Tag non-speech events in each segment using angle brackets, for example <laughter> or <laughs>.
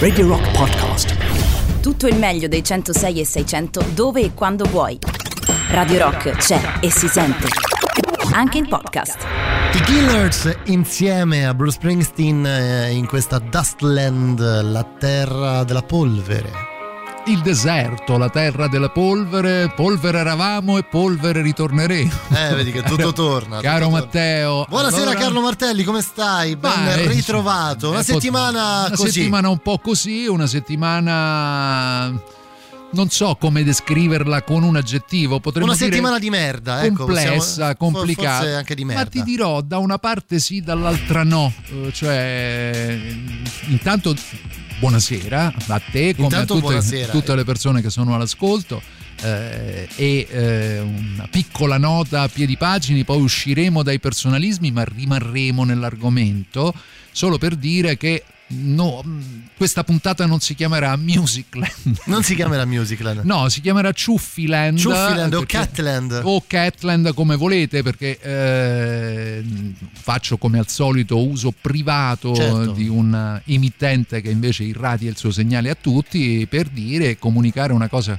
Radio Rock Podcast. Tutto il meglio dei 106 e 600 dove e quando vuoi. Radio Rock c'è e si sente. Anche in podcast. I Killers insieme a Bruce Springsteen eh, in questa Dustland, la terra della polvere il deserto, la terra della polvere, polvere eravamo e polvere ritorneremo. Eh, vedi che tutto <laughs> torna. Caro tutto Matteo. Torna. Buonasera allora... Carlo Martelli, come stai? Ben ah, ritrovato. Una settimana una così. settimana un po' così, una settimana non so come descriverla con un aggettivo. Potremmo una settimana di merda, ecco, complessa, possiamo, complicata. Anche di merda. Ma ti dirò, da una parte sì, dall'altra no. Cioè, intanto buonasera a te come Intanto a tutte, tutte, le persone che sono all'ascolto. Eh, e eh, una piccola nota a piedi pagini, poi usciremo dai personalismi, ma rimarremo nell'argomento, solo per dire che No, questa puntata non si chiamerà Musicland. <laughs> Non si chiamerà Musicland. No, si chiamerà Ciuffiland. Ciuffiland o Catland. O Catland come volete perché eh, faccio come al solito uso privato certo. di un emittente che invece irradia il suo segnale a tutti per dire e comunicare una cosa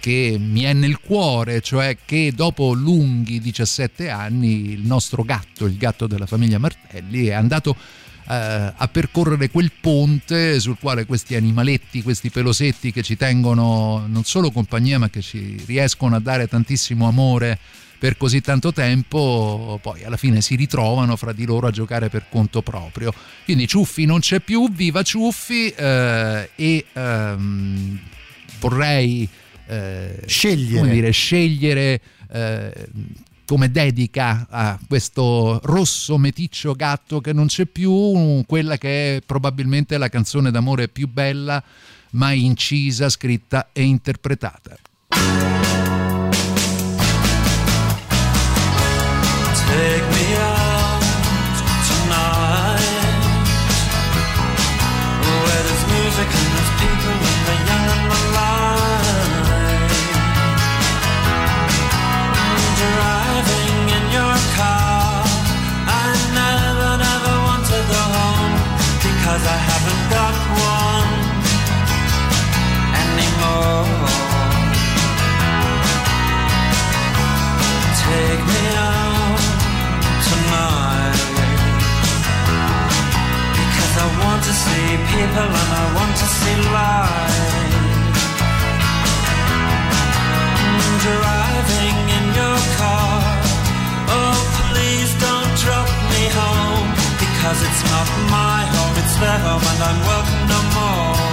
che mi è nel cuore, cioè che dopo lunghi 17 anni il nostro gatto, il gatto della famiglia Martelli, è andato eh, a percorrere quel ponte sul quale questi animaletti, questi pelosetti che ci tengono non solo compagnia ma che ci riescono a dare tantissimo amore per così tanto tempo, poi alla fine si ritrovano fra di loro a giocare per conto proprio. Quindi Ciuffi non c'è più, viva Ciuffi eh, e ehm, vorrei eh, scegliere, dire, scegliere eh, come dedica a questo rosso meticcio gatto che non c'è più, quella che è probabilmente la canzone d'amore più bella mai incisa, scritta e interpretata. See and I want to see life Driving in your car. Oh please don't drop me home Because it's not my home, it's their home and I'm welcome no more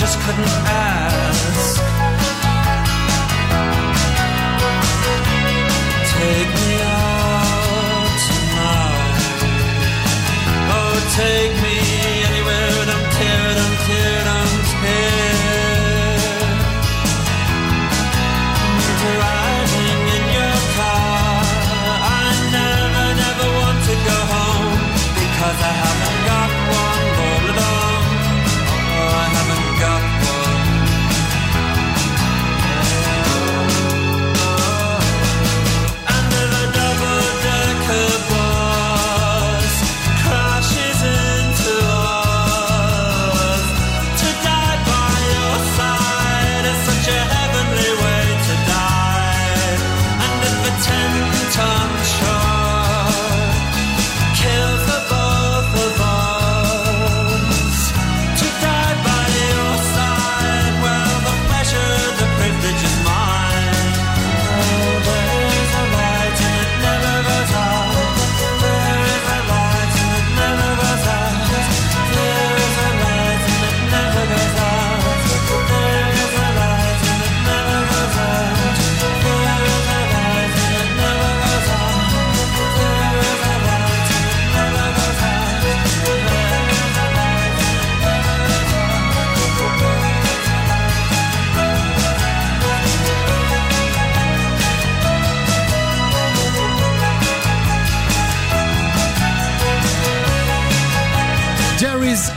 just couldn't ask.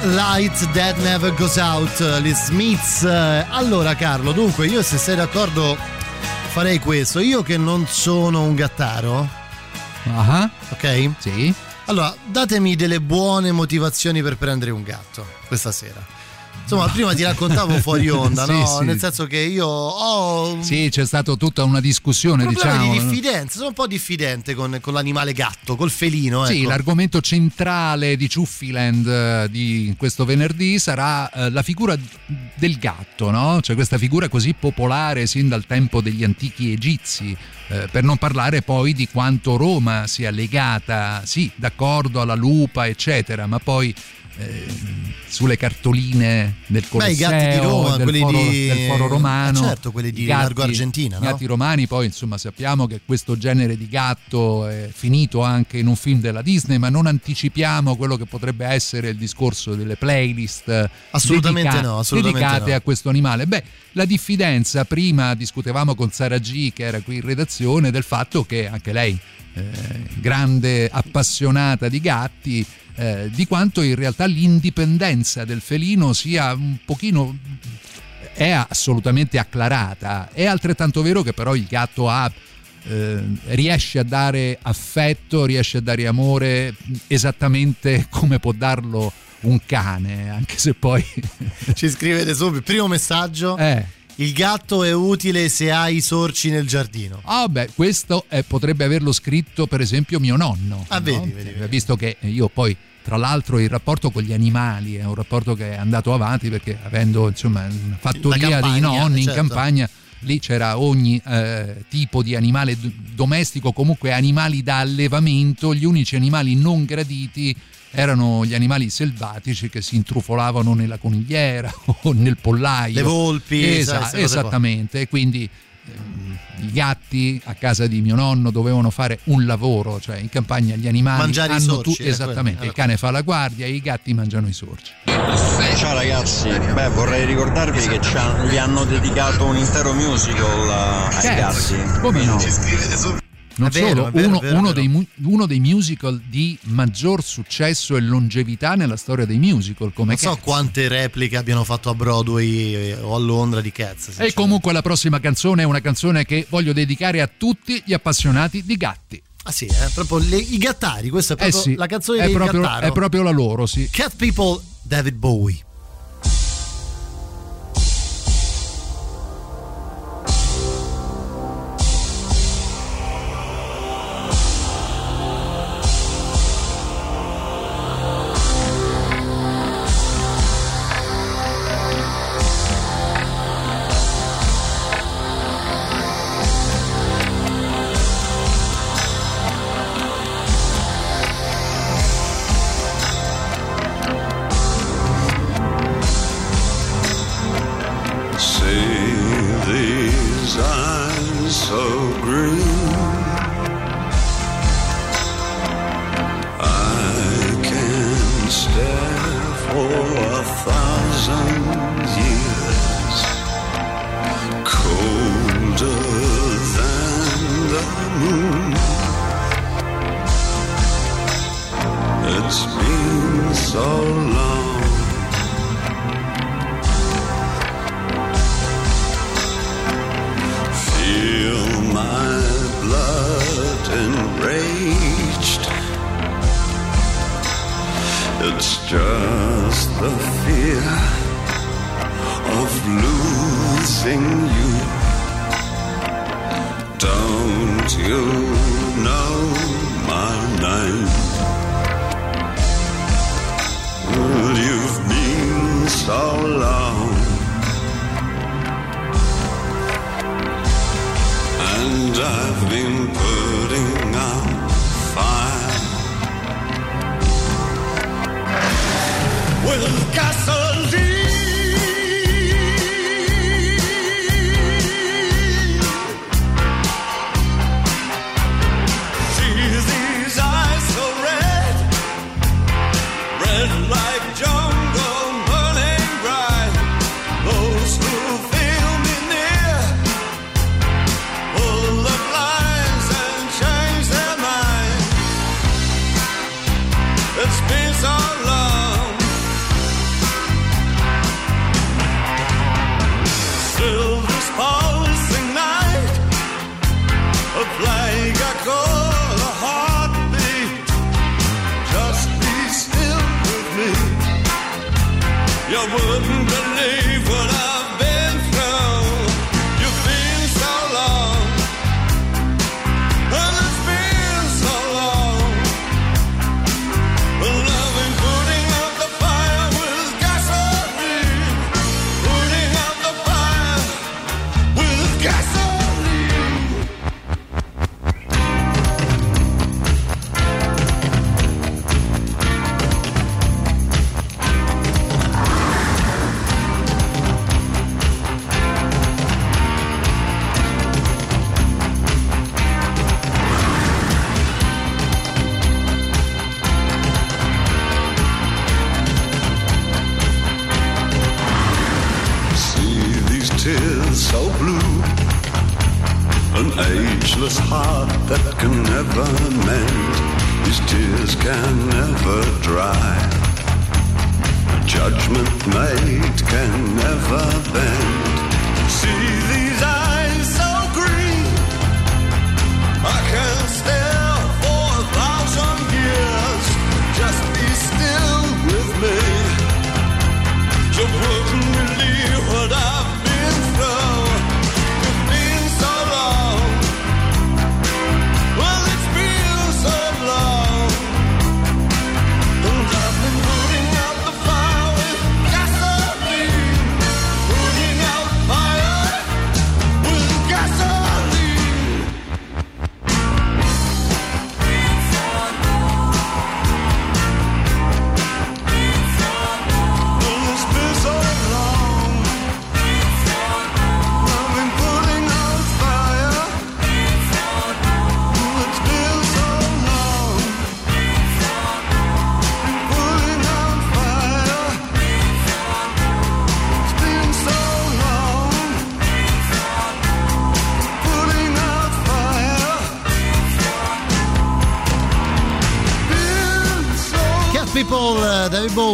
Light Dead Never Goes Out, gli Smiths. Allora Carlo, dunque io se sei d'accordo farei questo. Io che non sono un gattaro. Uh-huh. Ok? Sì. Allora, datemi delle buone motivazioni per prendere un gatto questa sera. Insomma, prima ti raccontavo fuori <laughs> onda, sì, no? Sì. Nel senso che io ho. Sì, c'è stata tutta una discussione, diciamo. di diffidenza, sono un po' diffidente con, con l'animale gatto, col felino. Sì, ecco. l'argomento centrale di Ciuffiland eh, di questo venerdì sarà eh, la figura del gatto, no? Cioè questa figura così popolare sin dal tempo degli antichi egizi. Eh, per non parlare poi di quanto Roma sia legata, sì, d'accordo alla lupa, eccetera, ma poi eh, sulle cartoline del Colosseo, Beh, i gatti di Roma, del, foro, di... del foro romano. Eh certo, quelli di gatti, Largo Argentina. I gatti romani, poi insomma sappiamo che questo genere di gatto è finito anche in un film della Disney, ma non anticipiamo quello che potrebbe essere il discorso delle playlist assolutamente dedica- no, assolutamente dedicate no. a questo animale. Beh, la diffidenza, prima discutevamo con Sara G, che era qui in redazione, del fatto che anche lei, eh, grande appassionata di gatti, eh, di quanto in realtà l'indipendenza del felino sia un pochino è assolutamente acclarata. È altrettanto vero che però il gatto ha eh, riesce a dare affetto, riesce a dare amore esattamente come può darlo un cane, anche se poi ci scrivete subito primo messaggio. Eh il gatto è utile se hai i sorci nel giardino. Ah, beh, questo eh, potrebbe averlo scritto, per esempio, mio nonno. Ah, no? vedi, vedi, vedi. Visto che io poi tra l'altro il rapporto con gli animali è un rapporto che è andato avanti perché avendo insomma una fattoria campagna, di nonni certo. in campagna lì c'era ogni eh, tipo di animale domestico comunque animali da allevamento gli unici animali non graditi erano gli animali selvatici che si intrufolavano nella conigliera <laughs> o nel pollaio. Le volpi, Esa- esattamente, e quindi ehm, i gatti a casa di mio nonno dovevano fare un lavoro, cioè in campagna gli animali Mangiare hanno i sorci, tu- esattamente, quello. il cane fa la guardia, i gatti mangiano i sorci. Ciao ragazzi, beh vorrei ricordarvi che gli hanno dedicato un intero musical eh, ai Cazzo, gatti. come no? Non È vero, solo, è vero, uno, è vero, uno è dei, mu- uno dei musical di maggior successo e longevità nella storia dei musical, come Non so Cats. quante repliche abbiano fatto a Broadway eh, o a Londra di Cats. E comunque la prossima canzone è una canzone che voglio dedicare a tutti gli appassionati di gatti. Ah sì, eh? proprio le- i gattari, questa è Eh proprio sì, la canzone è dei proprio, gattaro. è proprio la loro, sì. Cat People, David Bowie.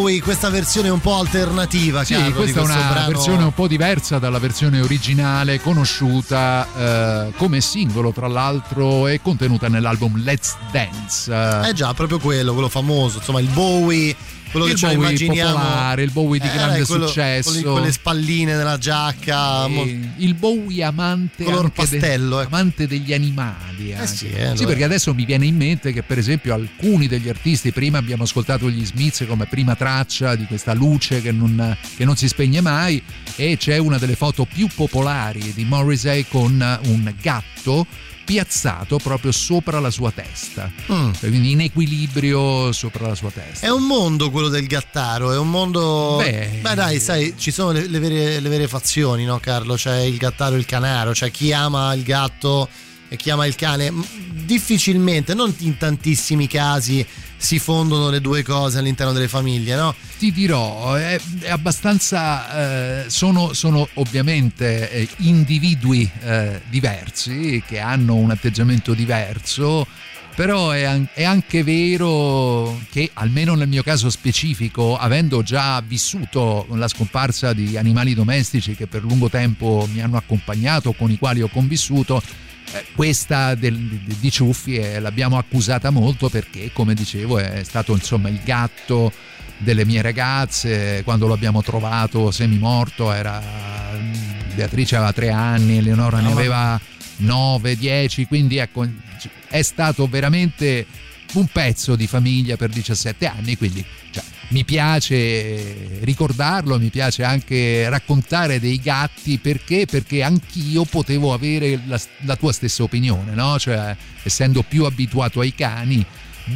Bowie, questa versione un po' alternativa, Sì, Carlo, questa è una brano. versione un po' diversa dalla versione originale, conosciuta eh, come singolo, tra l'altro, e contenuta nell'album Let's Dance. Eh già, proprio quello, quello famoso, insomma, il Bowie, quello il che Bowie immaginiamo. popolare, il Bowie di Eh, grande quello- successo. Con, le- spalline nella giacca. mo- E il Bowie amante Color anche de- pastello, ecco. amante degli animali anche. sì, eh, Sì, perché adesso mi viene in mente che per esempio alcuni degli artisti prima abbiamo ascoltato gli Smiths come prima traccia di questa luce che non, che non si spegne mai e c'è una delle foto più popolari di Morrissey con un gatto piazzato proprio sopra la sua testa Mm. Cioè, quindi in equilibrio sopra la sua testa È un mondo quello del gattaro, è un mondo. Beh. dai, sai, ci sono le, le vere, le vere fazioni, no, Carlo? C'è il gattaro e il canaro, c'è chi ama il gatto e chi ama il cane. Difficilmente, non in tantissimi casi, si fondono le due cose all'interno delle famiglie, no? ti dirò, è, è abbastanza. eh, sono, sono ovviamente eh, individui eh, diversi che hanno un atteggiamento diverso. Però è, an- è anche vero che, almeno nel mio caso specifico, avendo già vissuto la scomparsa di animali domestici che per lungo tempo mi hanno accompagnato, con i quali ho convissuto, questa del- di, Ciuffi eh, l'abbiamo accusata molto perché, come dicevo, è stato insomma il gatto delle mie ragazze. Quando lo abbiamo trovato semi-morto, era Beatrice aveva tre anni, Eleonora ne aveva 9, 10, quindi ecco, è stato veramente un pezzo di famiglia per 17 anni, quindi cioè, mi piace ricordarlo, mi piace anche raccontare dei gatti perché? Perché anch'io potevo avere la, la tua stessa opinione, no? Cioè, essendo più abituato ai cani,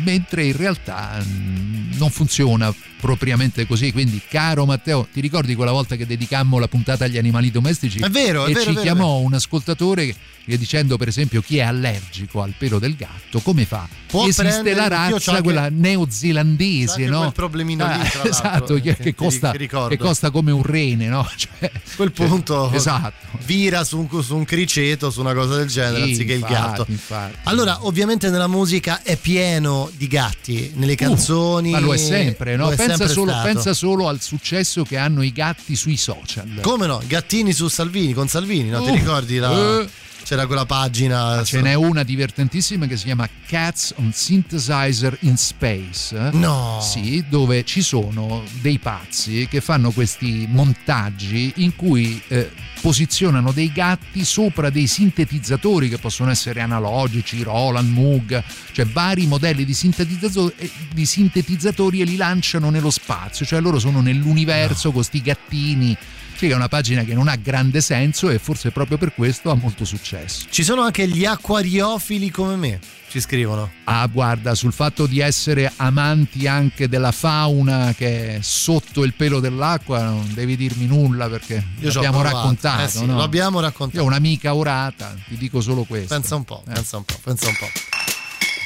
mentre in realtà mm, non funziona propriamente così. Quindi, caro Matteo, ti ricordi quella volta che dedicammo la puntata agli animali domestici? È vero, è e vero, ci è vero, chiamò un ascoltatore che dicendo per esempio chi è allergico al pelo del gatto come fa? Può Esiste la razza, quella neozelandese, no? quel problemino lì, Ah, <laughs> l'altro, esatto, che, che costa, che costa come un rene, no? <laughs> Cioè, A quel punto esatto. vira su un, su un criceto, su una cosa del genere, Sì, anziché infatti, il gatto. infatti. Allora, ovviamente nella musica è pieno di gatti, nelle canzoni. Uh, Ma lo è sempre, no? è pensa, sempre solo, pensa solo al successo che hanno i gatti sui social. Come no? Gattini su Salvini, con Salvini, no? Ti Uh, ricordi la... eh, c'era quella pagina. Ma ce n'è una divertentissima che si chiama Cats on Synthesizer in Space. No. Sì, dove ci sono dei pazzi che fanno questi montaggi in cui eh, posizionano dei gatti sopra dei sintetizzatori che possono essere analogici, Roland, Moog, cioè vari modelli di sintetizzatori, di sintetizzatori e li lanciano nello spazio, cioè loro sono nell'universo no. con questi gattini sì, è una pagina che non ha grande senso e forse proprio per questo ha molto successo. Ci sono anche gli acquariofili come me, ci scrivono. Ah, guarda, sul fatto di essere amanti anche della fauna che è sotto il pelo dell'acqua non devi dirmi nulla perché Io l'abbiamo raccontato. Eh sì, no? Lo abbiamo raccontato. Io ho un'amica orata, ti dico solo questo. Pensa un po', eh. pensa un po', pensa un po'.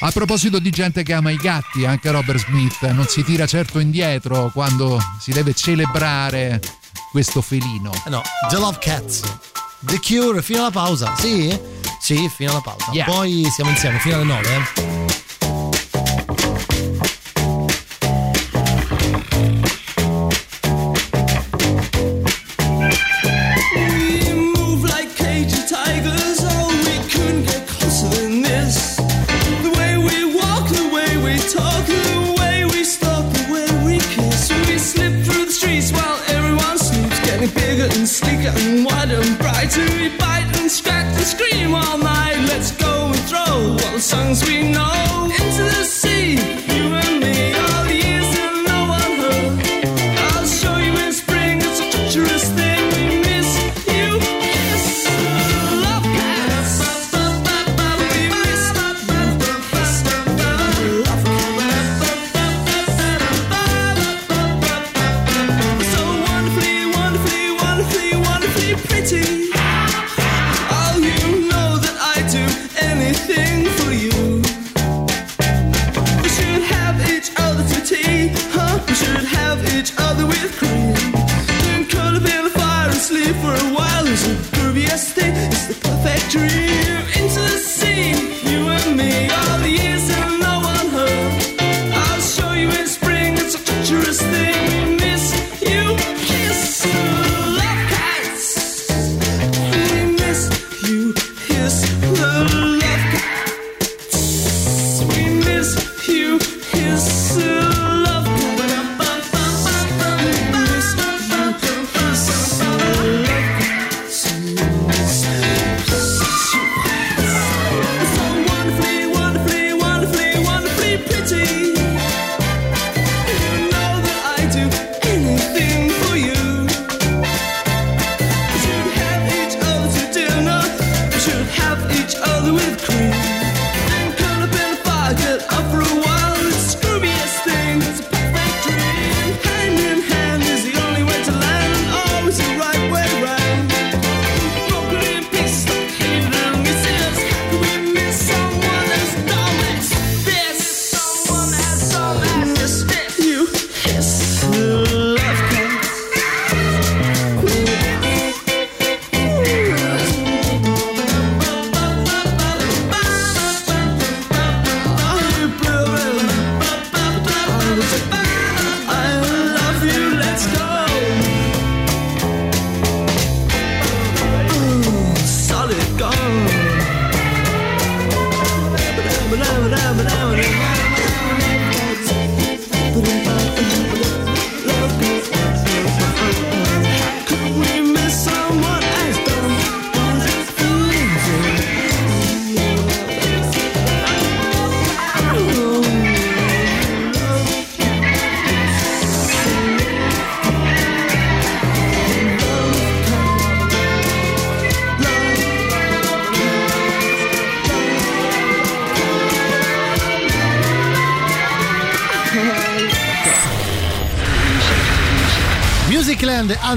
A proposito di gente che ama i gatti, anche Robert Smith non si tira certo indietro quando si deve celebrare questo felino. Eh no, The Love Cats. The Cure fino alla pausa. Sì? Sì, fino alla pausa. Yeah. Poi siamo insieme fino alle 9. Eh? bigger and sleeker and wider and brighter. We bite and scratch and scream all night. Let's go and throw all the songs we know into the sea.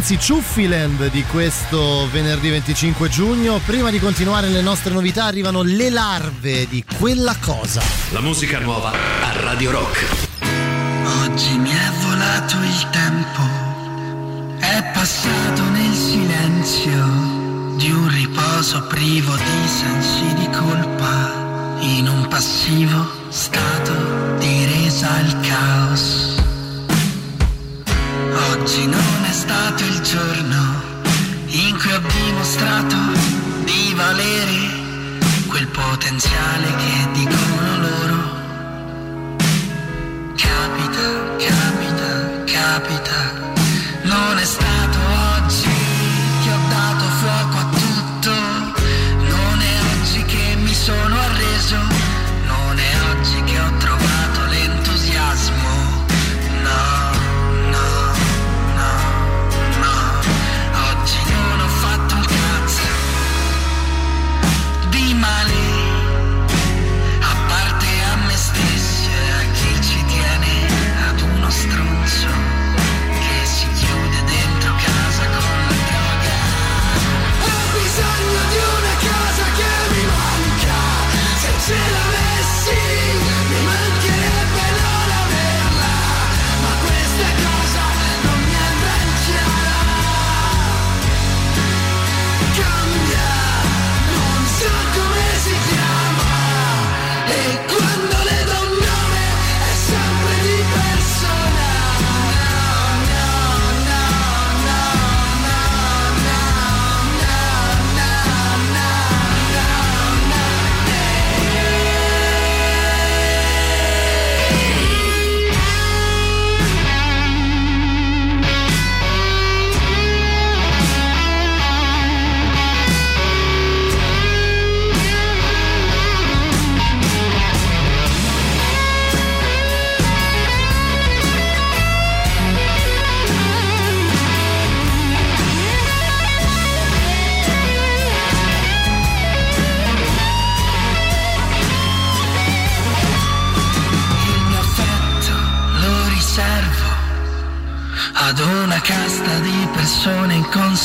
Anzi Ciuffiland di questo venerdì 25 giugno. Prima di continuare le nostre novità arrivano le larve di quella cosa. La musica nuova a Radio Rock. Oggi mi è volato il tempo, è passato nel silenzio di un riposo privo di sensi di colpa, in un passivo stato di resa al caos. Stato il giorno in cui ho dimostrato di valere quel potenziale che dicono loro.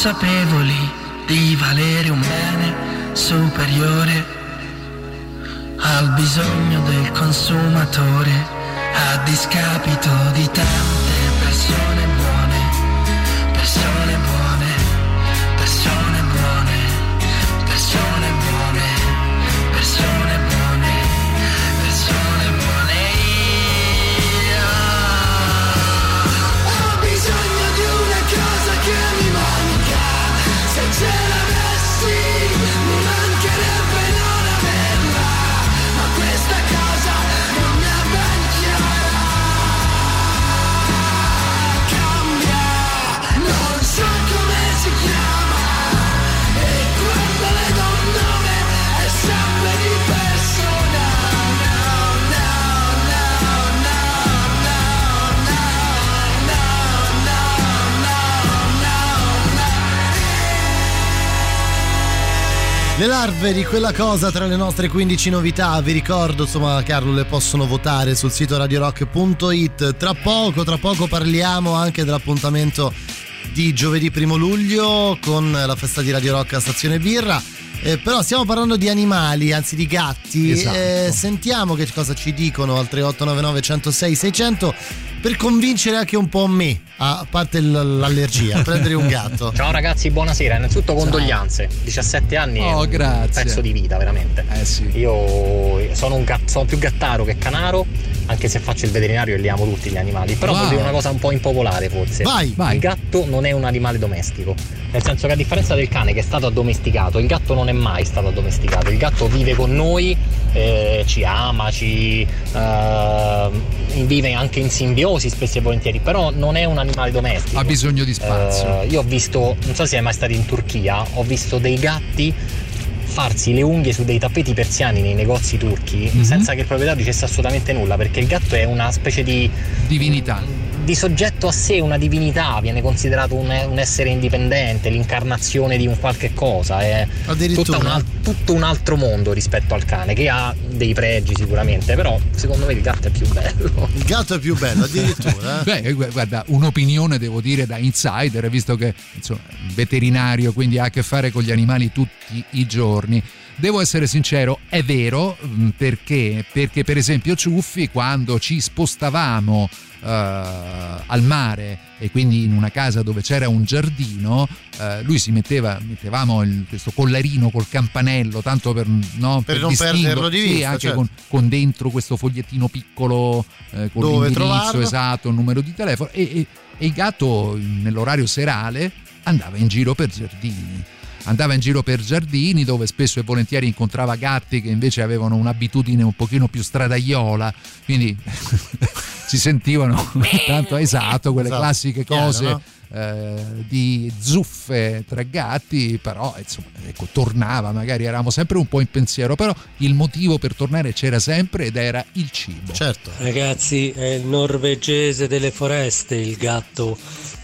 recipe Di quella cosa tra le nostre 15 novità, vi ricordo, insomma, Carlo, le possono votare sul sito radiorock.it. Tra poco, tra poco parliamo anche dell'appuntamento di giovedì primo luglio con la festa di Radio Rock a Stazione Birra. Eh, però stiamo parlando di animali, anzi di gatti. Esatto. Eh, sentiamo che cosa ci dicono al 3899 106 600 per convincere anche un po' me, a parte l- l'allergia, a prendere un gatto. Ciao ragazzi, buonasera. Innanzitutto condoglianze. 17 anni è Oh, un grazie. pezzo di vita, veramente. Eh sì. Io sono, un gat- sono più gattaro che canaro, anche se faccio il veterinario e li amo tutti gli animali. Però Wow. dire una cosa un po' impopolare forse. Vai! Vai. Il gatto non è un animale domestico. Nel senso che a differenza del cane che è stato addomesticato, il gatto non è mai stato addomesticato. Il gatto vive con noi, eh, ci ama, ci eh, vive anche in simbiosi spesso e volentieri, però non è un animale domestico. Ha bisogno di spazio. Eh, io ho visto, non so se sei mai stato in Turchia, ho visto dei gatti farsi le unghie su dei tappeti persiani nei negozi turchi Mhm. senza che il proprietario dicesse assolutamente nulla perché il gatto è una specie di, Divinità. Di soggetto a sé, una divinità, viene considerato un, un essere indipendente, l'incarnazione di un qualche cosa, è Addirittura. tutta un tutto un altro mondo rispetto al cane che ha dei pregi sicuramente, però secondo me il gatto è più bello. Il gatto è più bello, addirittura. eh. <laughs> Beh, gu- guarda, un'opinione devo dire da insider, visto che insomma, veterinario, quindi ha a che fare con gli animali tutti i giorni. Devo essere sincero, è vero, mh, perché? Perché per esempio Ciuffi quando ci spostavamo eh, al mare e quindi in una casa dove c'era un giardino, eh, lui si metteva, mettevamo il- questo collarino col campanello, tanto per, no, Per non distinguere- perderlo di sì, vista, anche certo. con, con dentro questo fogliettino piccolo eh, con Dove l'indirizzo trovarlo? esatto, il numero di telefono e, e- e il gatto nell'orario serale andava in giro per giardini. Andava in giro per giardini dove spesso e volentieri incontrava gatti che invece avevano un'abitudine un pochino più stradaiola, quindi <laughs> si sentivano <laughs> tanto esatto quelle Esatto, classiche chiaro, cose no? eh, di zuffe tra gatti, però insomma, ecco, tornava, magari eravamo sempre un po' in pensiero, però il motivo per tornare c'era sempre ed era il cibo. Certo. Ragazzi, è il norvegese delle foreste il gatto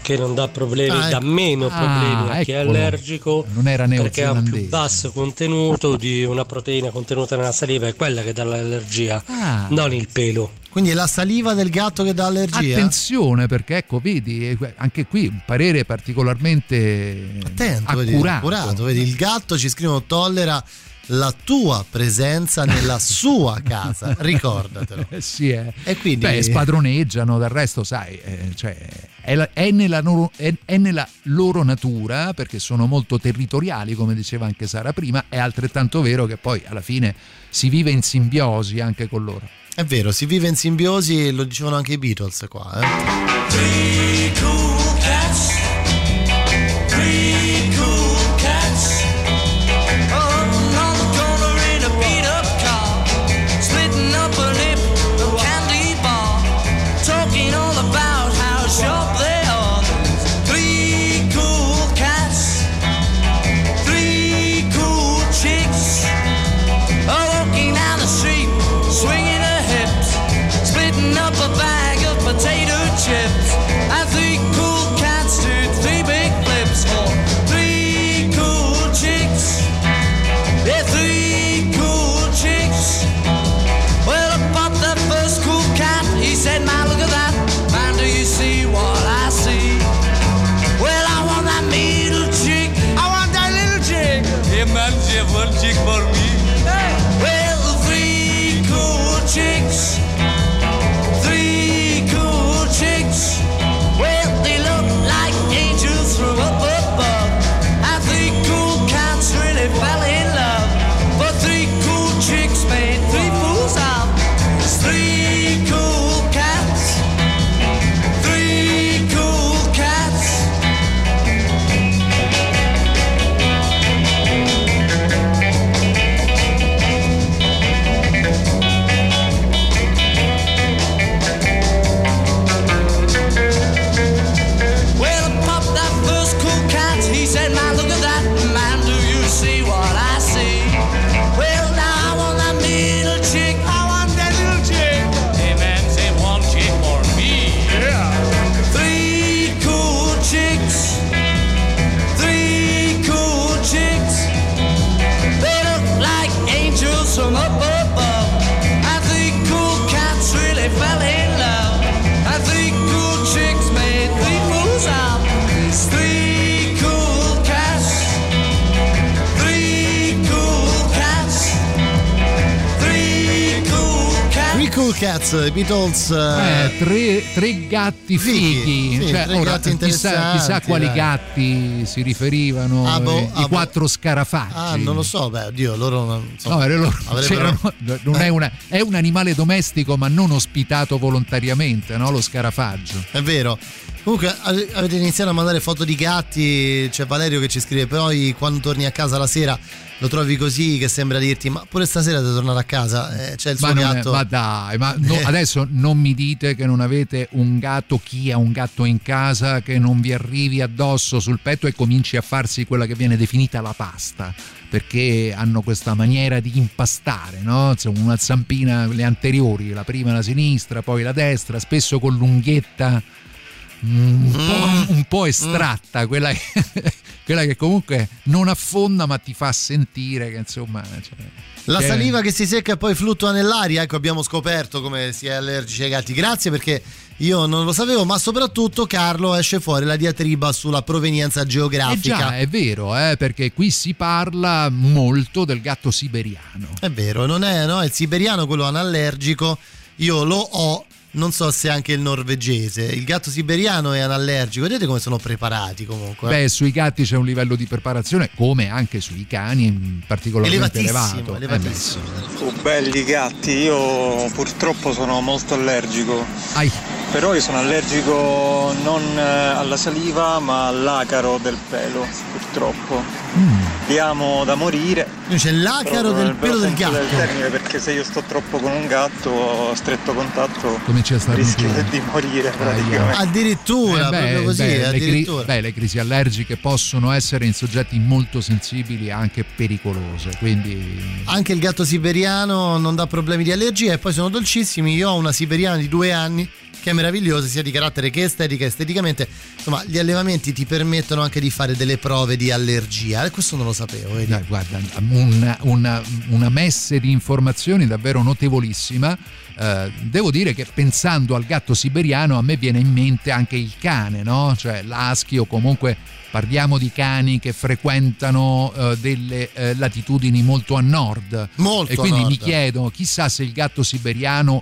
che non dà problemi, Ah, dà ecco. meno problemi Ah, a chi è eccolo. allergico Non era perché ha un più basso contenuto di una proteina contenuta nella saliva, è quella che dà l'allergia, Ah. non il pelo. Quindi è la saliva del gatto che dà allergia? Attenzione perché ecco, vedi, eh, anche qui un parere particolarmente Attento, vedi, accurato. accurato, vedi, il gatto ci scrivono tollera la tua presenza nella sua <laughs> casa, ricordatelo. Eh sì, eh. E quindi Beh, spadroneggiano, del resto, sai, eh, cioè, è, la- è nella loro, è- è nella loro natura perché sono molto territoriali, come diceva anche Sara prima. È altrettanto vero che poi alla fine si vive in simbiosi anche con loro. è vero, si vive in simbiosi, lo dicevano anche i Beatles qua. Eh. Cats, i Beatles. eh, Eh, tre, tre gatti fighi, sì, Cioè, tre ora, gatti chissà, chissà quali dai. gatti si riferivano, Ah, boh, eh, ah, i boh. quattro scarafaggi. Ah, non lo so, beh, oddio, loro non insomma, No, era loro- avrebbero- <laughs> non è, una- è un animale domestico ma non ospitato volontariamente, no? lo scarafaggio. È vero. Comunque ave- avete iniziato a mandare foto di gatti, c'è Valerio che ci scrive, poi quando torni a casa la sera lo trovi così che sembra dirti ma pure stasera devi tornare a casa, eh, c'è il Ma, suo è- gatto. ma dai, ma no- <laughs> adesso non mi dite che non avete un gatto, chi ha un gatto in casa che non vi arrivi addosso sul petto e cominci a farsi quella che viene definita la pasta, perché hanno questa maniera di impastare, no? Una zampina, le anteriori, la prima la sinistra, poi la destra, spesso con l'unghietta un, po', un po' estratta, quella, che, <laughs> quella che comunque non affonda ma ti fa sentire che insomma... cioè, La che- saliva che si secca e poi fluttua nell'aria, ecco abbiamo scoperto come si è allergici ai gatti. Grazie perché io non lo sapevo, ma soprattutto Carlo esce fuori la diatriba sulla provenienza Eh geografica. già, è vero, eh, perché qui si parla molto del gatto siberiano. È vero, non è no? il siberiano quello anallergico, io lo ho, non so se anche il norvegese. Il gatto siberiano è anallergico, vedete come sono preparati comunque. Beh, sui gatti c'è un livello di preparazione, come anche sui cani, mm, particolarmente Elevatissimo, elevato. Eh, elevatissimo. Oh, belli gatti, io purtroppo sono molto allergico. Ai. però io sono allergico non eh, alla saliva ma all'acaro del pelo, purtroppo. Li amo da morire. C'è l'acaro del pelo del gatto. termine, perché se io sto troppo con un gatto a stretto contatto Cominci a stare rischio di morire praticamente. Addirittura, Eh beh, proprio così, beh, le, cri- addirittura. beh, le crisi allergiche possono essere in soggetti molto sensibili e anche pericolose, quindi Anche il gatto siberiano non dà problemi di allergia e poi sono dolcissimi. Io ho una siberiana di due anni che è meravigliosa sia di carattere che estetica. Esteticamente, insomma, gli allevamenti ti permettono anche di fare delle prove di allergia. E questo non lo sapevo. vedi? Dai, guarda, una, una- una messe di informazioni davvero notevolissima. Eh, devo dire che pensando al gatto siberiano a me viene in mente anche il cane, no? Cioè l'husky o comunque parliamo di cani che frequentano eh, delle eh, latitudini molto a nord. Molto e quindi nord. mi chiedo, chissà se il gatto siberiano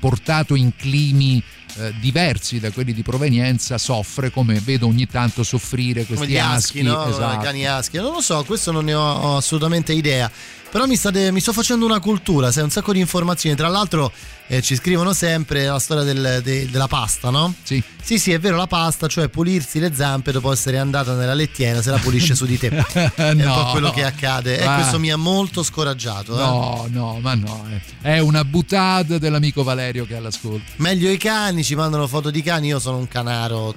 portato in climi eh, diversi da quelli di provenienza soffre come vedo ogni tanto soffrire questi gli husky, no? esatto. Cani husky. Non lo so, questo non ne ho, ho assolutamente idea. Però mi, state- mi sto facendo una cultura, sai, un sacco di informazioni. Tra l'altro eh, ci scrivono sempre la storia del- de- della pasta, no? Sì. Sì, sì, è vero, la pasta, cioè pulirsi le zampe dopo essere andata nella lettiera, se la pulisce su di te. <laughs> È un No. po' quello che accade. E Ah. questo mi ha molto scoraggiato. eh. No, no, ma no, eh. è una butade dell'amico Valerio che è all'ascolto. Meglio i cani, ci mandano foto di cani, io sono un canaro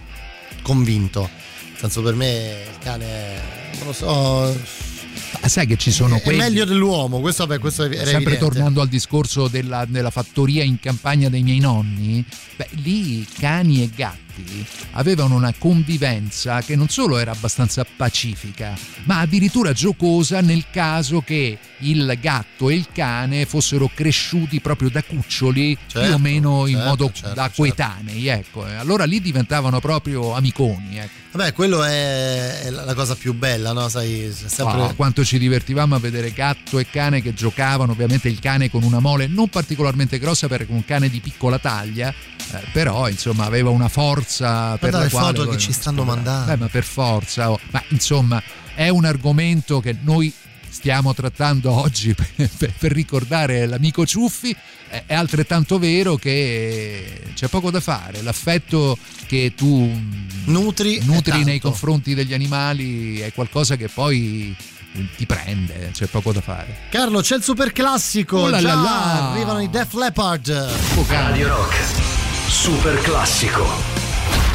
convinto. Nel senso per me il cane non lo so, Ma sai che ci sono è quelli meglio dell'uomo, questo, vabbè, questo Sempre evidente. tornando al discorso della, della fattoria in campagna dei miei nonni, beh, lì cani e gatti avevano una convivenza che non solo era abbastanza pacifica, ma addirittura giocosa nel caso che il gatto e il cane fossero cresciuti proprio da cuccioli più Certo, o meno in certo, modo certo, da coetanei, ecco. Allora lì diventavano proprio amiconi, ecco. Vabbè, quello è la cosa più bella, no? Sai, c'è sempre... Ah, quanto ci divertivamo a vedere gatto e cane che giocavano, ovviamente il cane con una mole non particolarmente grossa perché un cane di piccola taglia, eh, però insomma aveva una forza per Guarda la le quale... foto che ci stanno mandando. Beh, ma per forza, oh. ma insomma è un argomento che noi stiamo trattando oggi per, <laughs> per- per ricordare l'amico Ciuffi, è altrettanto vero che c'è poco da fare, l'affetto che tu nutri, nutri tanto. nei confronti degli animali è qualcosa che poi ti prende, c'è poco da fare. Carlo, c'è il super classico. Oh là Già là là. arrivano i Def Leppard. Radio Rock. Super classico.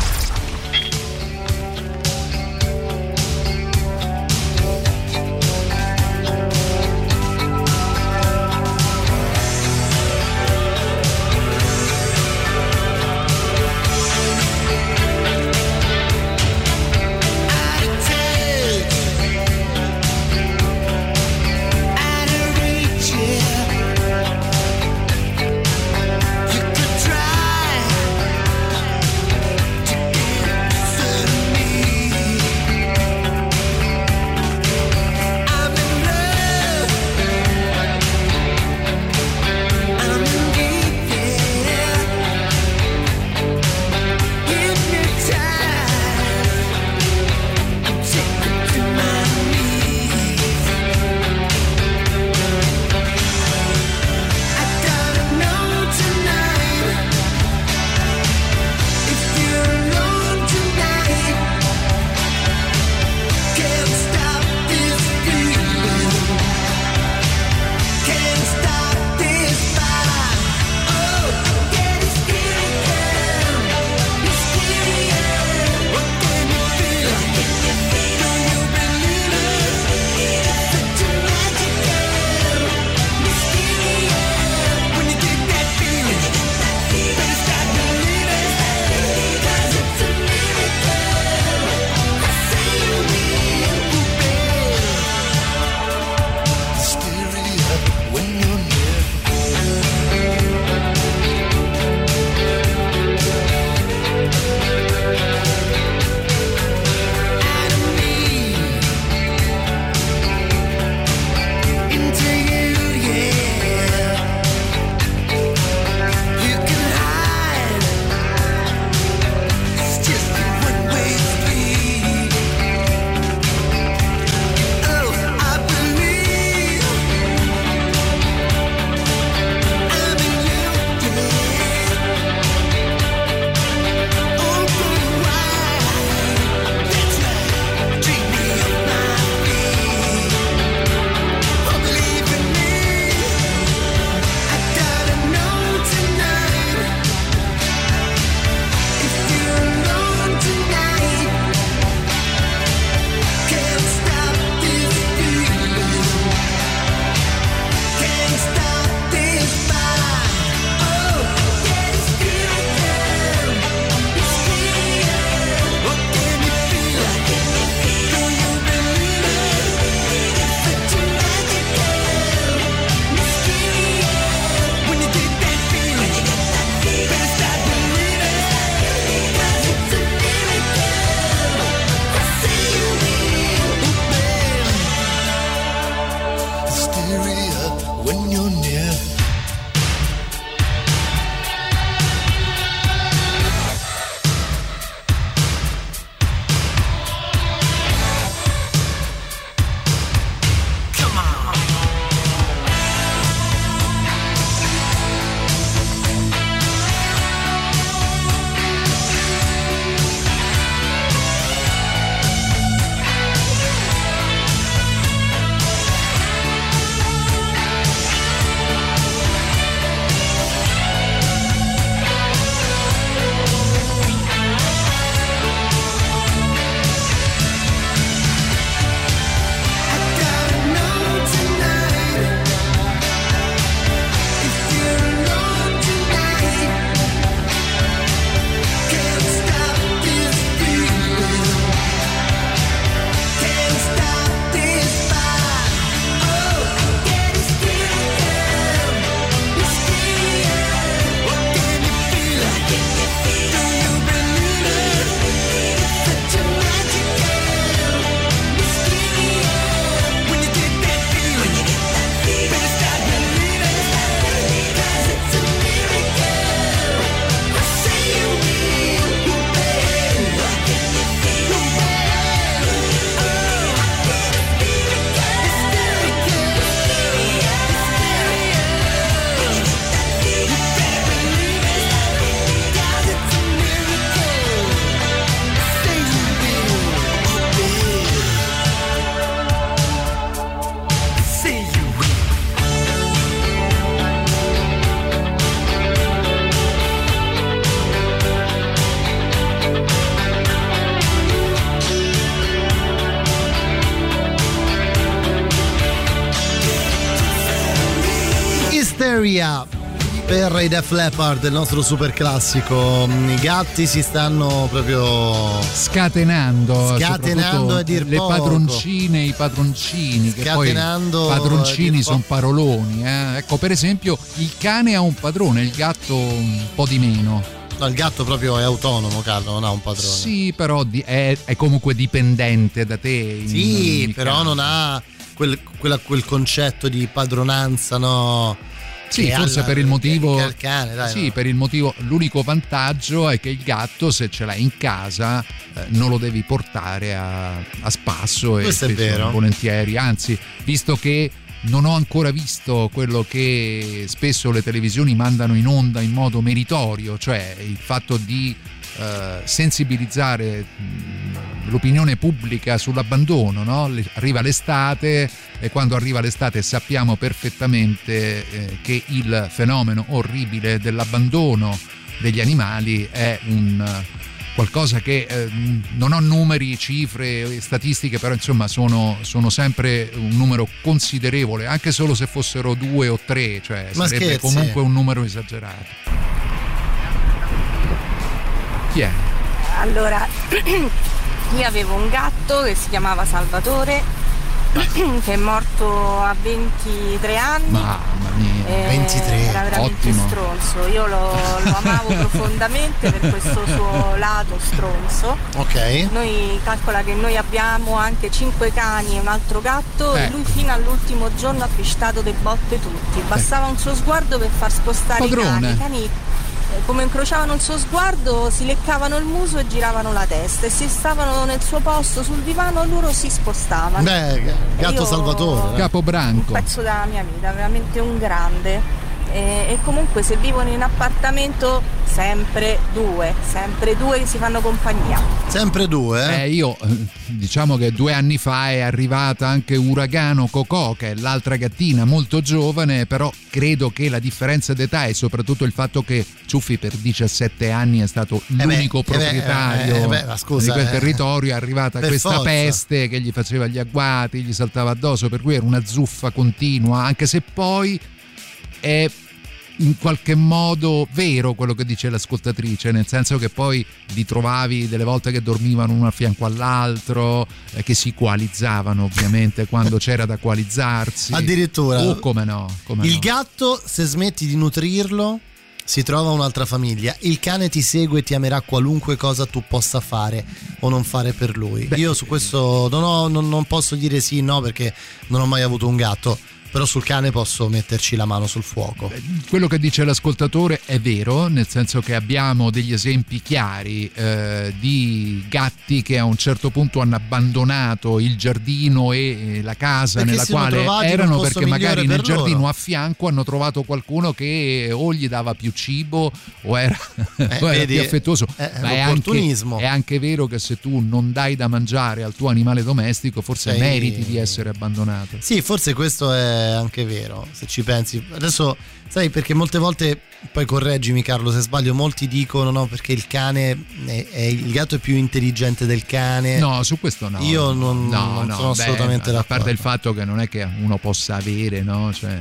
Def Leppard, il nostro super classico. I gatti si stanno proprio scatenando, Scatenando a dir le poco. padroncine i padroncini che Scatenando poi a padroncini sono paroloni eh. ecco per esempio il cane ha un padrone il gatto un po' di meno No, il gatto proprio è autonomo, Carlo, non ha un padrone. sì però è, è comunque dipendente da te in Sì, ogni però caso. non ha quel, quella- quel concetto di padronanza, no? Sì, forse per il motivo. il cane, dai, sì, no? per il motivo. L'unico vantaggio è che il gatto, se ce l'hai in casa, eh, non lo devi portare a, a spasso e Questo è spesso vero. volentieri. Anzi, visto che non ho ancora visto quello che spesso le televisioni mandano in onda in modo meritorio, cioè il fatto di eh, sensibilizzare mh, l'opinione pubblica sull'abbandono. no? Arriva l'estate e quando arriva l'estate sappiamo perfettamente eh, che il fenomeno orribile dell'abbandono degli animali è un eh, qualcosa che eh, non ho numeri, cifre, statistiche, però insomma sono, sono sempre un numero considerevole, anche solo se fossero due o tre, cioè Ma sarebbe scherzi? comunque un numero esagerato. Chi è? Allora, <clears throat> io avevo un gatto che si chiamava Salvatore, <clears throat> che è morto a 23 anni. Mamma mia, Eh, 23, Era veramente ottimo. stronzo, io lo, lo amavo <laughs> profondamente per questo suo lato stronzo. Ok. Noi calcola che noi abbiamo anche 5 cani e un altro gatto e Ecco. lui fino all'ultimo giorno ha fisciato de botte tutti. Bastava un suo sguardo per far spostare Padrone. i cani. I cani come incrociavano il suo sguardo si leccavano il muso e giravano la testa e se stavano nel suo posto sul divano loro si spostavano. Beh, gatto Io- Salvatore. dai. Capobranco. Un pezzo della mia vita, veramente un grande. E, e comunque se vivono in appartamento sempre due, sempre due che si fanno compagnia. Sempre due, eh? Eh, io eh, diciamo che due anni fa è arrivata anche Uragano Cocò, che è l'altra gattina molto giovane, però credo che la differenza d'età e soprattutto il fatto che Ciuffi per 17 anni è stato beh, l'unico eh beh, proprietario eh beh, ma scusa, di quel eh. territorio, è arrivata Per questa forza. peste che gli faceva gli agguati, gli saltava addosso, per cui era una zuffa continua, anche se poi è in qualche modo vero quello che dice l'ascoltatrice, nel senso che poi li trovavi delle volte che dormivano uno a fianco all'altro, eh, che si coalizzavano ovviamente quando <laughs> c'era da coalizzarsi. Addirittura. Oh, come no, come Il no. gatto, se smetti di nutrirlo, si trova un'altra famiglia. Il cane ti segue e ti amerà qualunque cosa tu possa fare o non fare per lui. Io su questo non, ho- non- non posso dire sì, no, perché non ho mai avuto un gatto. Però sul cane posso metterci la mano sul fuoco. Quello che dice l'ascoltatore è vero, nel senso che abbiamo degli esempi chiari eh, di gatti che a un certo punto hanno abbandonato il giardino e eh, la casa Perché nella quale erano perché magari migliore nel per giardino loro. a fianco hanno trovato qualcuno che o gli dava più cibo o era, <laughs> o era vedi, più affettuoso. è- è Ma è anche, è anche vero che se tu non dai da mangiare al tuo animale domestico forse Sei- meriti di essere abbandonato. Sì, forse questo è anche vero, se ci pensi. Adesso, sai, perché molte volte, poi correggimi Carlo se sbaglio, molti dicono no, perché il cane, è, è- il gatto è più intelligente del cane. No, su questo no. Io non, No, non no, sono beh, assolutamente A d'accordo. parte il fatto che non è che uno possa avere, no? Cioè,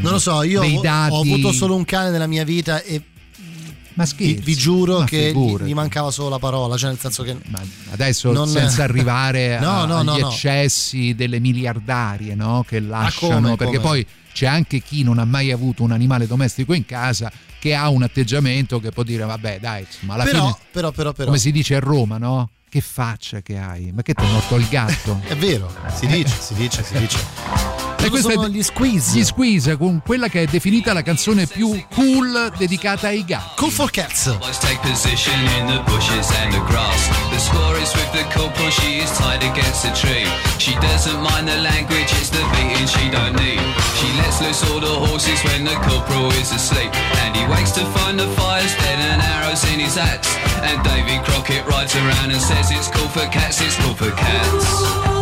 Non lo so, io ho, ho avuto solo un cane nella mia vita e Ma vi, scherzi, vi giuro ma che gli, gli mancava solo la parola, cioè nel senso che... Adesso non- senza <laughs> arrivare No, a- no, agli no, eccessi delle miliardarie no? che lasciano, come, perché come? poi c'è anche chi non ha mai avuto un animale domestico in casa che ha un atteggiamento che può dire vabbè dai, insomma alla Però, fine però, però, però... come si dice a Roma, no? Che faccia che hai? Ma che ti è morto il gatto? <laughs> È vero, si dice, si dice, si dice. E Loro questi sono gli squeeze. Gli squeeze con quella che è definita la canzone più cool dedicata ai gatti. Cool for cats. Take position in the bushes and the grass. The score is with the corporal, she is tied against a tree. She doesn't mind the language, it's the beating she don't need. She lets loose all the horses when the corporal is asleep. And he wakes to find the fire's dead and arrows in his hats. And Davy Crockett rides around and says it's cool for cats, it's cool for cats.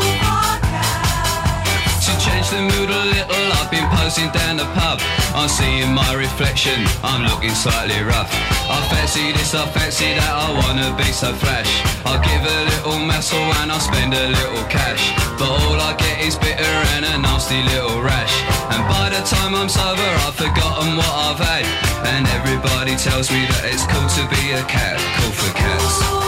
Change the mood a little, I've been posing down the pub. I'm seeing my reflection, I'm looking slightly rough. I fancy this, I fancy that, I wanna be so flash. I'll give a little muscle and I'll spend a little cash. But all I get is bitter and a nasty little rash. And by the time I'm sober, I've forgotten what I've had. And everybody tells me that it's cool to be a cat, cool for cats.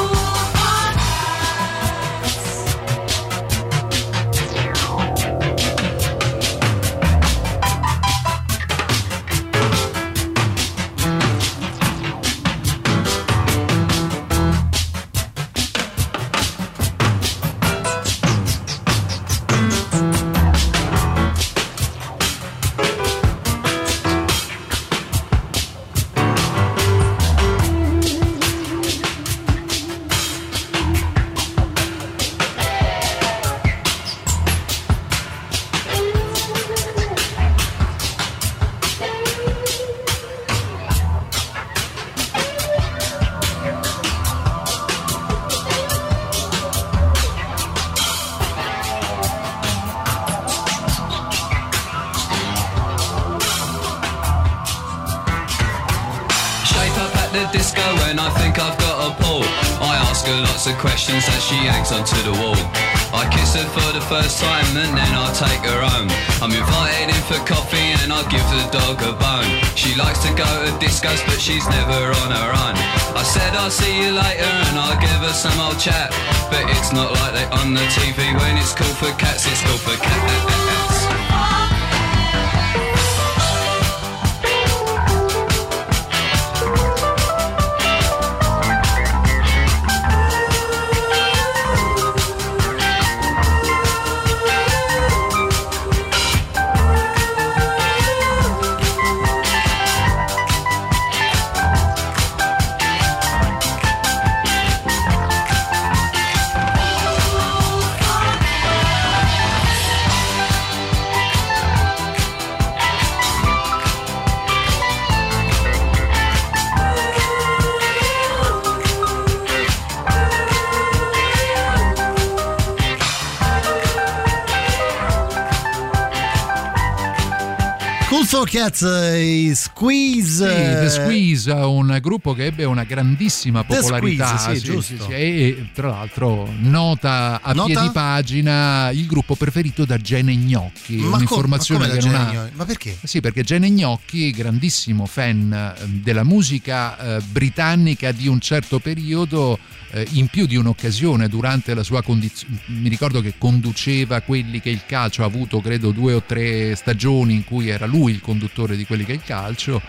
Cool for Cats, i Squeeze. Sì, The Squeeze, un gruppo che ebbe una grandissima popolarità. Squeeze, sì, giusto. e tra l'altro nota a Nota? piedi pagina il gruppo preferito da Gene Gnocchi. Ma un'informazione come- ma che non ha. Ma perché? Sì, perché Gene Gnocchi, grandissimo fan eh, della musica eh, britannica di un certo periodo, eh, in più di un'occasione durante la sua condizione, mi ricordo che conduceva quelli che il calcio ha avuto, credo due o tre stagioni in cui era lui il conduttore di quelli che il calcio.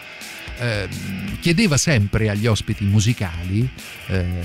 eh, chiedeva sempre agli ospiti musicali eh,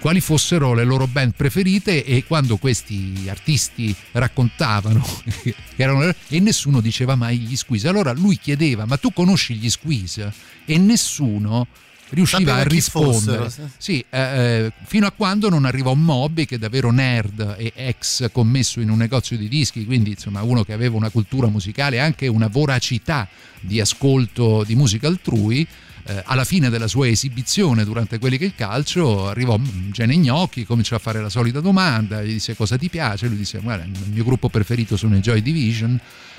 quali fossero le loro band preferite e quando questi artisti raccontavano <laughs> erano e nessuno diceva mai gli Squeeze allora lui chiedeva ma tu conosci gli Squeeze e nessuno riusciva Sapeva a rispondere. sì, eh, eh, fino a quando non arrivò Moby che davvero nerd e ex commesso in un negozio di dischi quindi insomma uno che aveva una cultura musicale e anche una voracità di ascolto di musica altrui eh, alla fine della sua esibizione durante quelli che il calcio arrivò Gene Gnocchi cominciò a fare la solita domanda gli disse cosa ti piace? Lui disse guarda il mio gruppo preferito sono i Joy Division.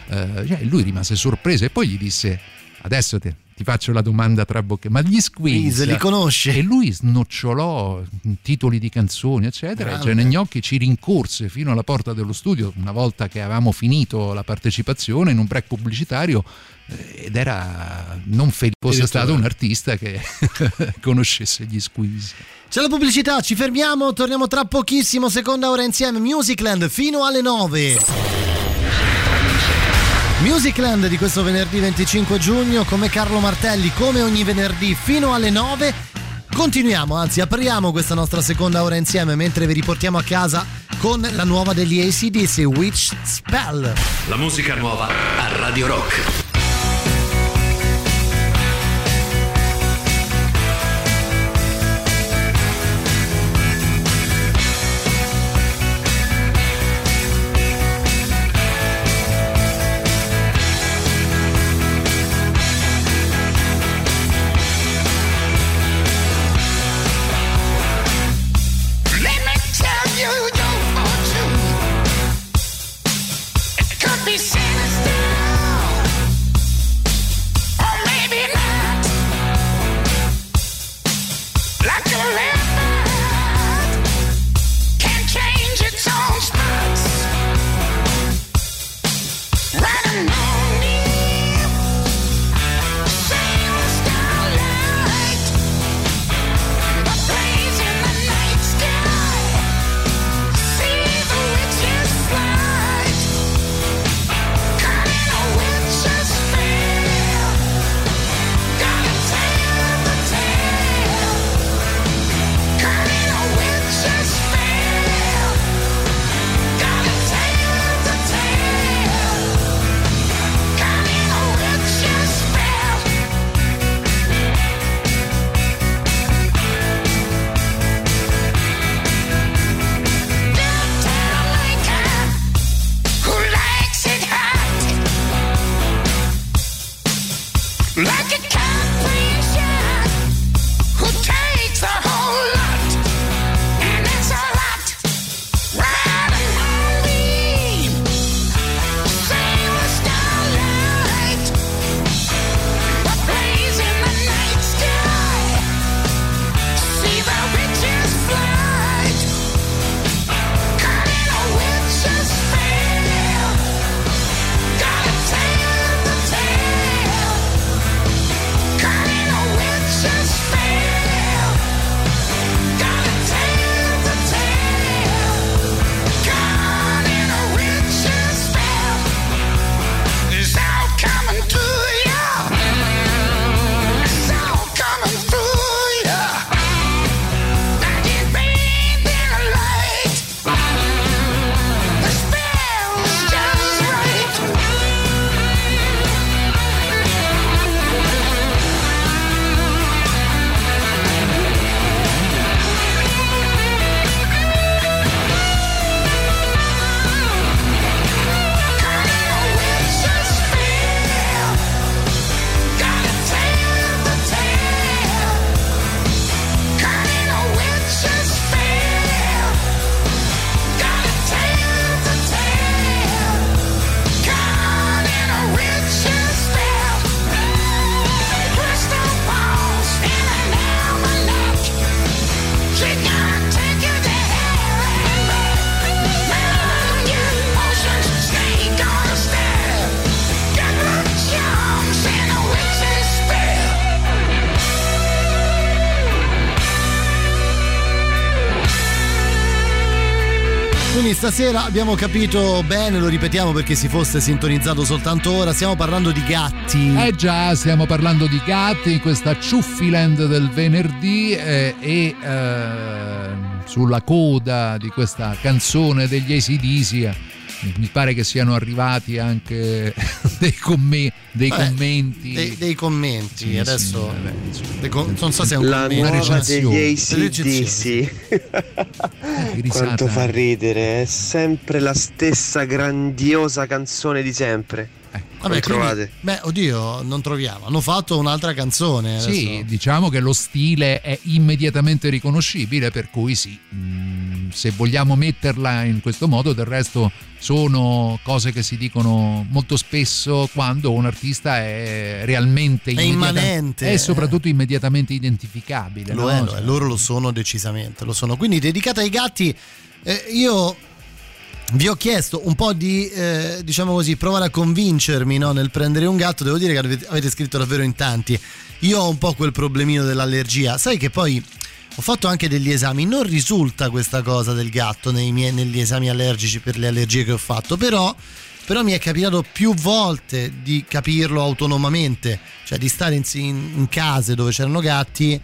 Eh, cioè, lui rimase sorpreso e poi gli disse adesso te- ti faccio la domanda tra bocche ma gli Squeeze li conosce? e lui snocciolò titoli di canzoni eccetera Grande. e Gene Gnocchi ci rincorse fino alla porta dello studio una volta che avevamo finito la partecipazione in un break pubblicitario eh, ed era non felice fosse stato un artista che <laughs> conoscesse gli Squeeze C'è la pubblicità, ci fermiamo, torniamo tra pochissimo, seconda ora insieme, Musicland fino alle 9. Musicland di questo venerdì 25 giugno, come Carlo Martelli, come ogni venerdì fino alle 9. Continuiamo, anzi apriamo questa nostra seconda ora insieme mentre vi riportiamo a casa con la nuova degli ACDC, Witch Spell. La musica nuova a Radio Rock. Stasera abbiamo capito bene, lo ripetiamo perché si fosse sintonizzato soltanto ora, stiamo parlando di gatti. Eh già, stiamo parlando di gatti in questa Ciuffiland del venerdì eh, e eh, sulla coda di questa canzone degli ACDC mi pare che siano arrivati anche dei, commi- dei Beh, commenti. Dei, dei commenti, Sì, adesso sì, vabbè, com- non so se è un La commento. nuova degli Delle recensioni. ACDC Quanto fa ridere È sempre la stessa grandiosa canzone di sempre Vabbè, Come quindi- trovate? beh, oddio, non troviamo. Hanno fatto un'altra canzone. Sì, adesso. diciamo che lo stile è immediatamente riconoscibile, per cui sì, mm, se vogliamo metterla in questo modo, del resto sono cose che si dicono molto spesso quando un artista è realmente È immanente. e soprattutto immediatamente identificabile. Lo no? è, lo è, Cioè, loro lo sono decisamente, lo sono. Quindi dedicata ai gatti, eh, io vi ho chiesto un po' di, eh, diciamo così, provare a convincermi no, nel prendere un gatto. Devo dire che avete, avete scritto davvero in tanti. Io ho un po' quel problemino dell'allergia. Sai che poi ho fatto anche degli esami, non risulta questa cosa del gatto miei- negli esami allergici per le allergie che ho fatto, però, però mi è capitato più volte di capirlo autonomamente, cioè di stare in, in- case dove c'erano gatti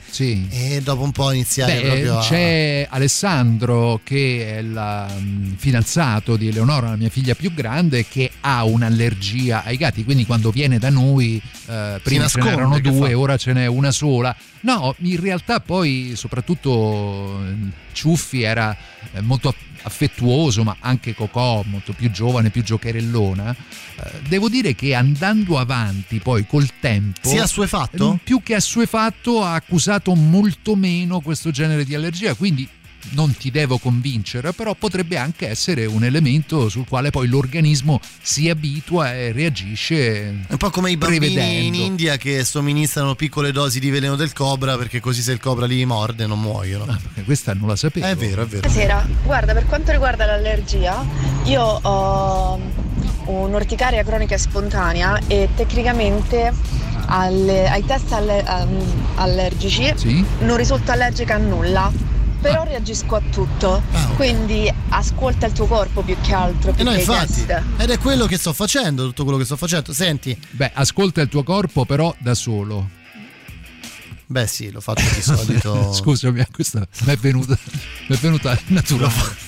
e dopo un po' iniziare Beh, proprio a... c'è Alessandro che è il mm, fidanzato di Eleonora, la mia figlia più grande, che ha un'allergia ai gatti, quindi quando viene da noi eh, prima ce n'erano due, ora ce n'è una sola. No, in realtà poi soprattutto eh, Ciuffi era eh, molto aff- affettuoso, ma anche Cocò, molto più giovane, più giocherellona. Eh, devo dire che andando avanti poi col tempo... Si è assuefatto? Più che assuefatto ha accusato molto meno questo genere di allergia, quindi non ti devo convincere, però potrebbe anche essere un elemento sul quale poi l'organismo si abitua e reagisce. È un po' come i bambini in. India che somministrano piccole dosi di veleno del cobra perché così se il cobra li morde non muoiono. questa non la sapevo. È vero, è vero. Buonasera, guarda per quanto riguarda l'allergia, io ho un'orticaria cronica spontanea e tecnicamente alle- ai test alle- um, allergici Sì? non risulto allergica a nulla, però reagisco a tutto, quindi ascolta il tuo corpo più che altro, E più no, che infatti, ed è quello che sto facendo, tutto quello che sto facendo. Senti, Beh, ascolta il tuo corpo però da solo. beh sì, lo faccio di solito. <laughs> Scusami, questa mi è venuta, mi è venuta naturale.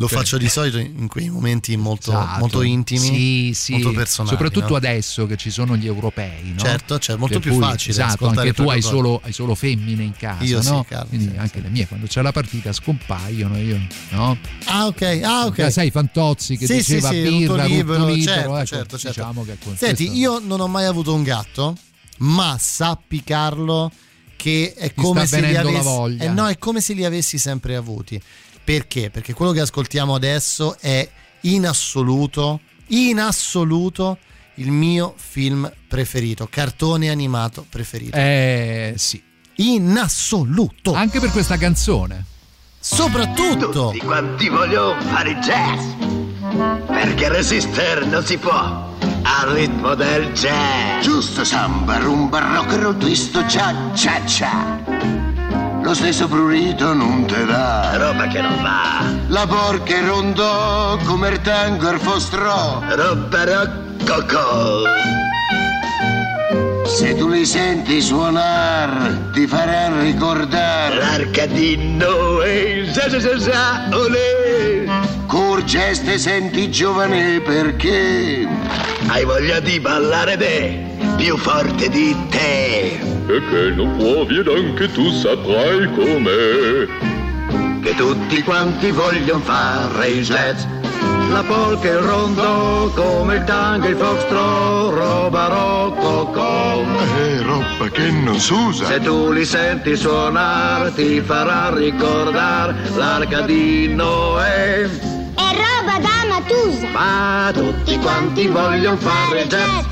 Lo faccio di solito in quei momenti molto, Esatto. molto intimi, Sì, sì. molto personali. Soprattutto no? adesso che ci sono gli europei, no? Certo, cioè, molto Per più cui, facile Esatto, anche tu hai solo, hai solo femmine in casa, Io sì, no? Carlo, Quindi anche le mie, quando c'è la partita scompaiono, io, no? Ah, ok, ah, ok. Sai, Fantozzi che Sì, sì, diceva sì, birra, rutto libero, libero, certo, ecco, certo, certo. diciamo che Senti, questo- io non ho mai avuto un gatto, ma sappi Carlo che è come avessi eh no, è come se li avessi sempre avuti. Perché? Perché quello che ascoltiamo adesso è in assoluto, in assoluto il mio film preferito, cartone animato preferito. Eh sì. In assoluto. Anche per questa canzone. Soprattutto. Tutti quanti vogliono fare jazz. Perché resistere non si può al ritmo del jazz. Giusto samba, rumba, rock and roll, twist, cia cia cia. Lo stesso prurito non te dà. Roba che non va. La porca è rondò come il tango e il fostrò. Roba roccocò. Se tu li senti suonare, ti farà ricordare L'arcadino e sa sa sa sa olè. Corgeste senti giovane perché Hai voglia di ballare te, più forte di te. E che non puoi ed anche tu saprai com'è. Che tutti quanti vogliono fare il jazz. La polka e il rondò, come il tango e il foxtrot, roba rococò. è roba che non s'usa. Se tu li senti suonare ti farà ricordare l'arcadino e... È roba da Matusa. Ma tutti quanti vogliono fare jazz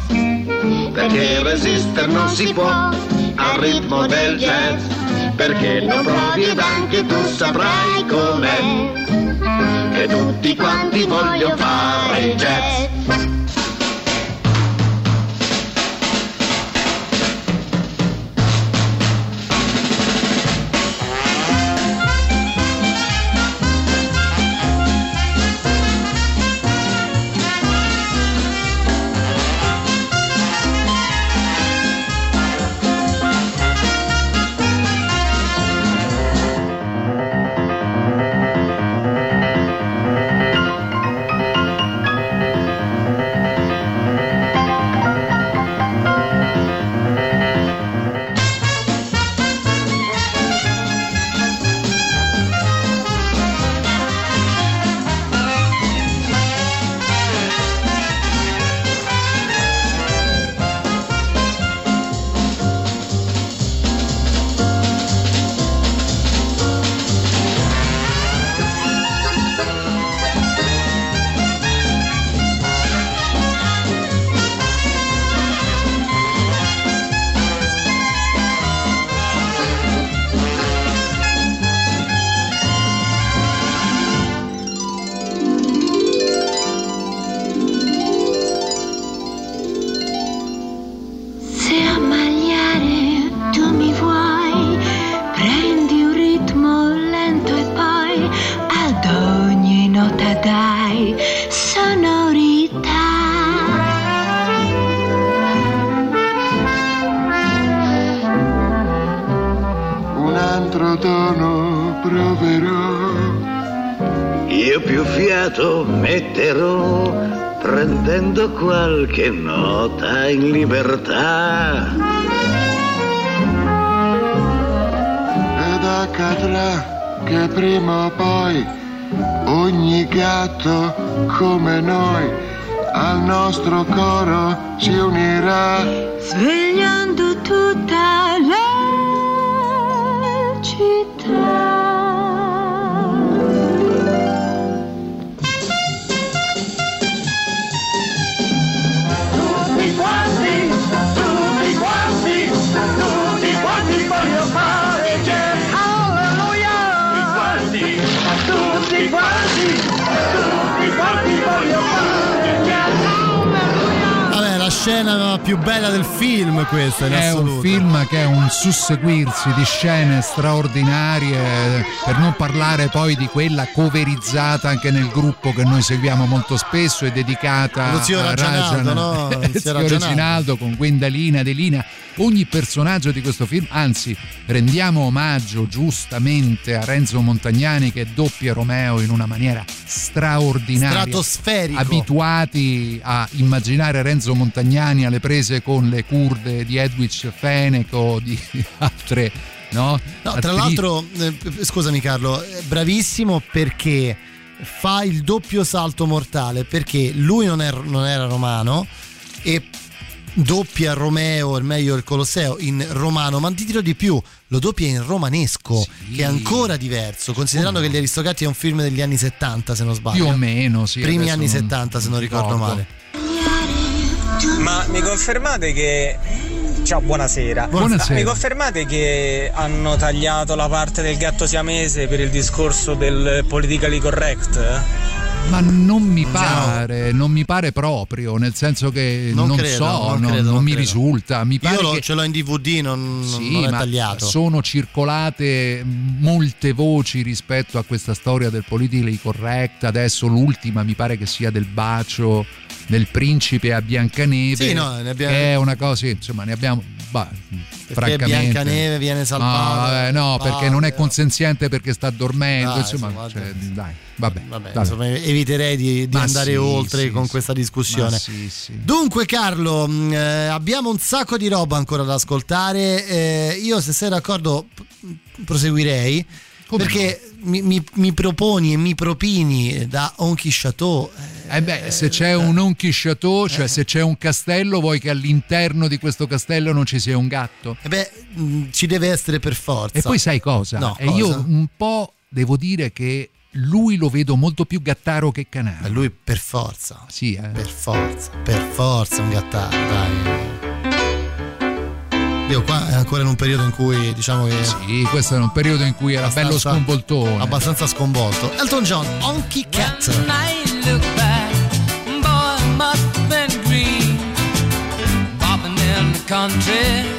Perché resistere non si può al ritmo del jazz Perché non provi ed anche tu saprai com'è. Che tutti quanti vogliono fare il jazz qualche nota in libertà più bella del film questa in È assoluto. un film che è un susseguirsi di scene straordinarie, per non parlare poi di quella coverizzata anche nel gruppo che noi seguiamo molto spesso e dedicata Lo zio a Ragianaldo, Rajan, no? <laughs> Reginaldo con Gwendalina, Adelina, ogni personaggio di questo film, anzi rendiamo omaggio giustamente a Renzo Montagnani che doppia Romeo in una maniera straordinaria. Stratosferico. Abituati a immaginare Renzo Montagnani alle prese con le curde di Edwidge Fenech o di <laughs> altre no? No, tra l'altro, eh, scusami Carlo, è bravissimo perché fa il doppio salto mortale perché lui non, è- non era romano e doppia Romeo, il meglio il Colosseo in romano, ma ti dirò di più, lo doppia in romanesco, sì. che è ancora diverso, considerando oh. che Gli Aristocrati è un film degli anni 70, se non sbaglio. Più o meno, sì. Primi anni 70, se non ricordo, ricordo male. Ma mi confermate che Ciao, buonasera. buonasera. Mi confermate che hanno tagliato la parte del gatto siamese per il discorso del politically correct? Ma non mi pare, no. non mi pare proprio, nel senso che non, non credo, so, non, non, credo, non mi risulta. Mi pare Io lo, che... ce l'ho in DVD, non, sì, non è ma tagliato. Sono circolate molte voci rispetto a questa storia del politically correct. Adesso l'ultima mi pare che sia del bacio del principe a Biancaneve. Sì, no, ne abbiamo... È una cosa, insomma, ne abbiamo. Bah, perché Biancaneve viene salvata. No, no perché non è consenziente perché sta dormendo. Dai, insomma, insomma cioè, dai, vabbè. vabbè. Insomma, eviterei di, di andare sì, oltre sì, con sì. questa discussione. Dunque, Carlo, mh, eh, abbiamo un sacco di roba ancora da ascoltare. Eh, io, se sei d'accordo, proseguirei. Come perché no? mi, mi, mi, proponi e mi propini da Onchi Chateau. Eh, eh beh, se c'è un Onchi Chateau, cioè eh. se c'è un castello, vuoi che all'interno di questo castello non ci sia un gatto? Eh beh, mh, ci deve essere per forza. E poi sai cosa? No, e cosa? io un po' devo dire che lui lo vedo molto più gattaro che canaro. Ma lui per forza. Sì, eh. Per forza, per forza un gattaro, dai. Io qua è ancora in un periodo in cui diciamo che. Sì, questo era un periodo in cui era bello sconvoltone. Abbastanza sconvolto. Elton John, Honky Cat. Country,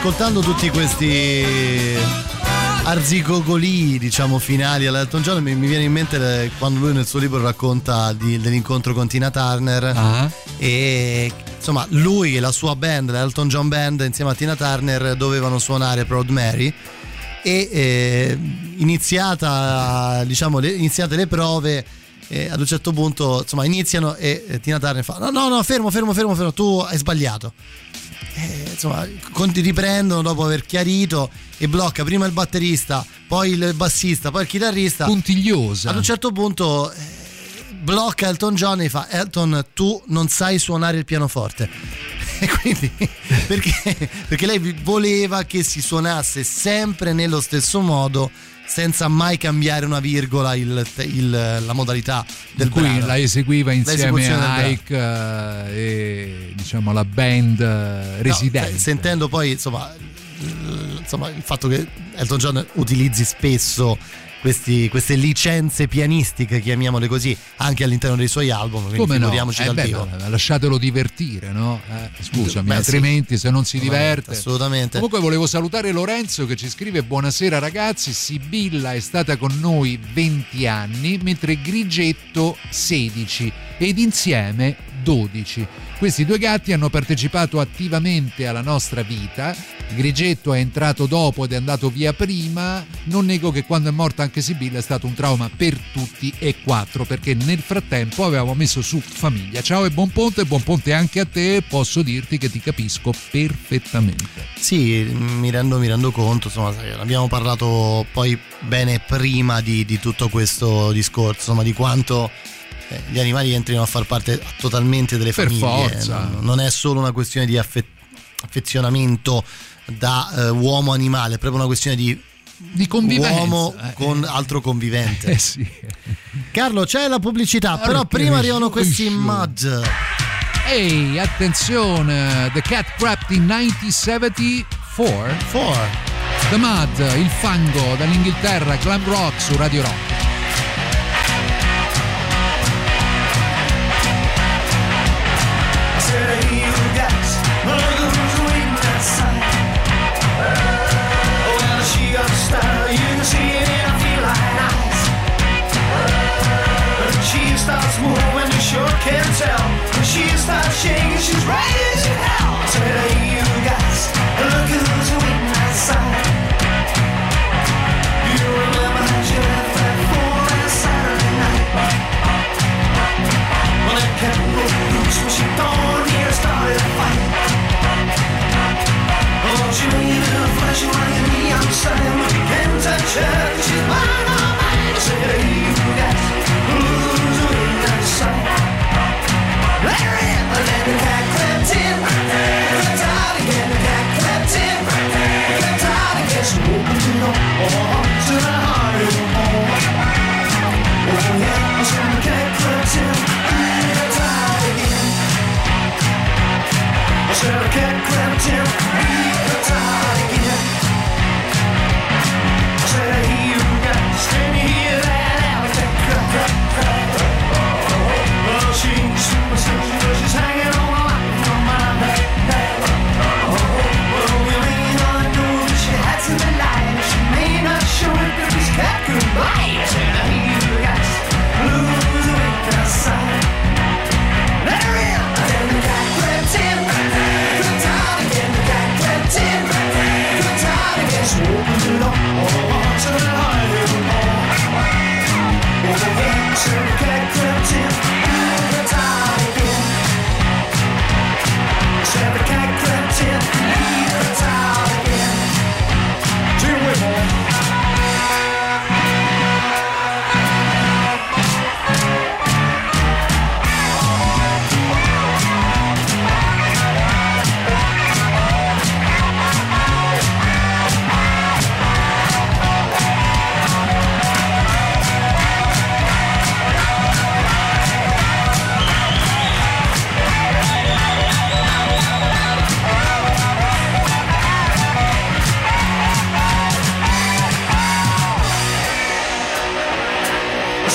ascoltando tutti questi arzigogoli, diciamo, finali all'Elton John, mi, mi viene in mente le- quando lui nel suo libro racconta di- dell'incontro con Tina Turner Ah. e insomma lui e la sua band, l'Elton John Band, insieme a Tina Turner dovevano suonare Proud Mary e eh, iniziata, diciamo, le, iniziate le prove eh, ad un certo punto insomma iniziano e eh, Tina Turner fa no no no fermo fermo fermo fermo tu hai sbagliato eh, insomma, conti riprendono dopo aver chiarito e blocca prima il batterista, poi il bassista, poi il chitarrista. Puntigliosa. Ad un certo punto eh, blocca Elton John e fa Elton tu non sai suonare il pianoforte. <laughs> E quindi perché, perché lei voleva che si suonasse sempre nello stesso modo senza mai cambiare una virgola il- il- la modalità del cui brano. la eseguiva insieme a. Ike eh, e diciamo la band eh, No, residente. eh, sentendo poi insomma, insomma, il fatto che Elton John utilizzi spesso questi- queste licenze pianistiche, chiamiamole così, anche all'interno dei suoi album, quindi Come no? figuriamoci Eh dal beh, vivo. lasciatelo divertire, no? Eh, scusami, Beh, sì. altrimenti se non si diverte. assolutamente. Comunque volevo salutare Lorenzo che ci scrive buonasera ragazzi, Sibilla è stata con noi 20 anni, mentre Grigetto 16 ed insieme 12. Questi due gatti hanno partecipato attivamente alla nostra vita. Grigetto è entrato dopo ed è andato via prima. Non nego che quando è morta anche Sibilla è stato un trauma per tutti e quattro, perché nel frattempo avevamo messo su famiglia. Ciao e buon ponte, buon ponte anche a te. Posso dirti che ti capisco perfettamente. Sì, mi rendo, mi rendo conto, insomma, abbiamo parlato poi bene prima di, di tutto questo discorso, insomma, di quanto eh, gli animali entrino a far parte totalmente delle Per famiglie. forza. Non, non è solo una questione di affe- affezionamento da eh, uomo-animale, è proprio una questione di, di convivenza, uomo eh. con altro convivente. Eh sì. Carlo, c'è la pubblicità, però Porca prima arrivano questi mud. Ehi, attenzione! The Cat Craft in 1974. The Mud, il fango dall'Inghilterra, glam rock su Radio Rock. Can tell. When she starts shaking, she's right as hell. Hey, you guys, look who's waiting outside. You remember how she left that fool last Saturday night? Well, that broke loose when she thought he started a fight. Oh, she made a flash like a neon sign, but you can't touch her she's mine, oh mine. I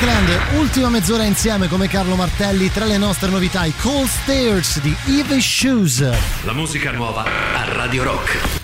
Musicland, ultima mezz'ora insieme come Carlo Martelli tra le nostre novità, i Cold Stairs di Eve Shoes. La musica nuova a Radio Rock.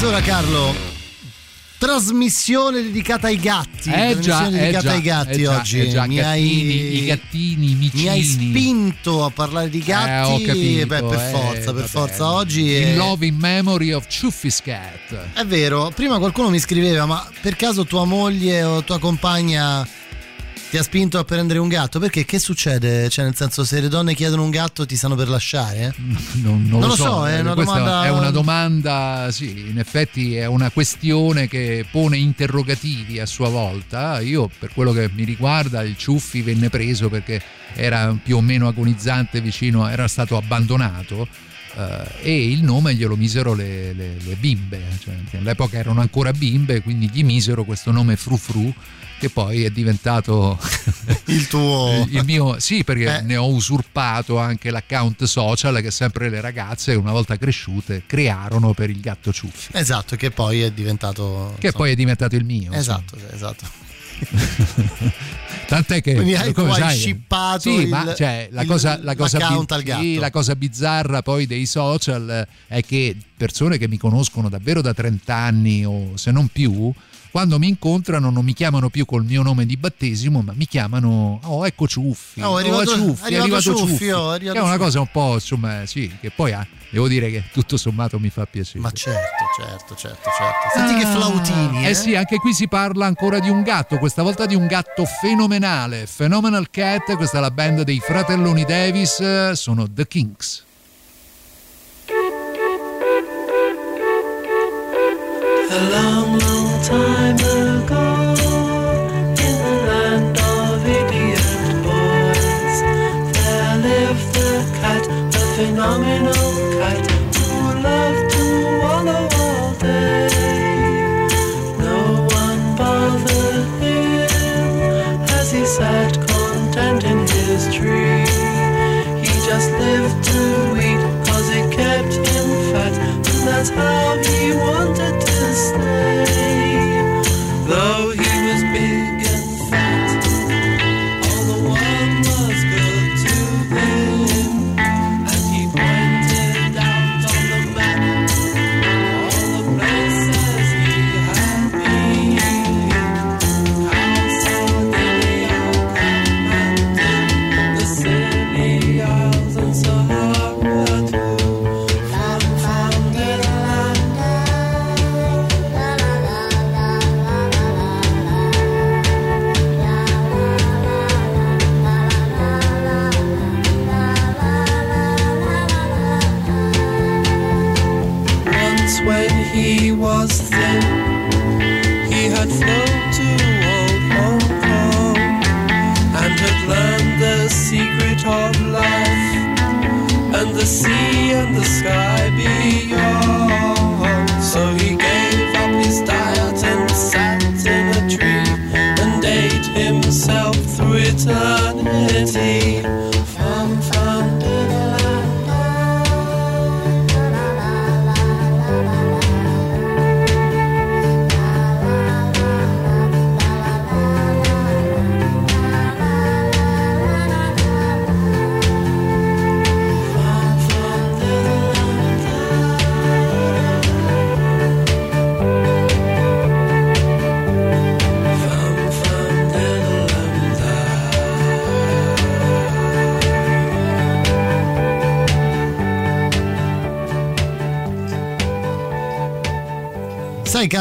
Mezz'ora Carlo. Trasmissione dedicata ai gatti. Eh già, trasmissione eh dedicata già, ai gatti eh già, oggi. eh già, mi, gattini, hai, i gattini, mi hai spinto a parlare di gatti. Eh, ho capito, Beh, per eh, forza, per forza. Oggi è... In Love in Memory of Chuffy's Cat. È vero, prima qualcuno mi scriveva, ma per caso tua moglie o tua compagna ti ha spinto a prendere un gatto? Perché che succede? Cioè, nel senso, se le donne chiedono un gatto ti stanno per lasciare? Non, <laughs> non Non lo, lo so, è una Questa domanda- è una domanda, sì, in effetti è una questione che pone interrogativi a sua volta. Io, per quello che mi riguarda, il Ciuffi venne preso perché era più o meno agonizzante vicino, era stato abbandonato eh, e il nome glielo misero le, le- le bimbe, cioè, che all'epoca erano ancora bimbe, quindi gli misero questo nome Fru Fru che poi è diventato <laughs> il tuo <laughs> il mio sì perché Eh. ne ho usurpato anche l'account social che sempre le ragazze una volta cresciute crearono per il gatto ciuffi Esatto, che poi è diventato. che poi è diventato il mio Esatto, esatto. <laughs> Tant'è che Quindi hai- come sai- shippato sì, il- ma cioè, la il- cosa, la, cosa al sì, la cosa bizzarra poi dei social è che persone che mi conoscono davvero da 30 anni o se non più, quando mi incontrano non mi chiamano più col mio nome di battesimo, ma mi chiamano Oh, ecco Ciuffi. Oh, è arrivato- Ciuffi, è arrivato Ciuffi, oh, è arrivato è una Ciuffi. cosa un po', insomma, sì, che poi ah, devo dire che tutto sommato mi fa piacere. Ma certo, certo, certo, certo. Senti che flautini. Eh sì, anche qui si parla ancora di un gatto, questa volta di un gatto fenomenale. Phenomenal Cat, questa è la band dei fratelloni Davis, eh, sono The Kinks. A long, long time ago, in the land of boys, there lived the cat, phenomenal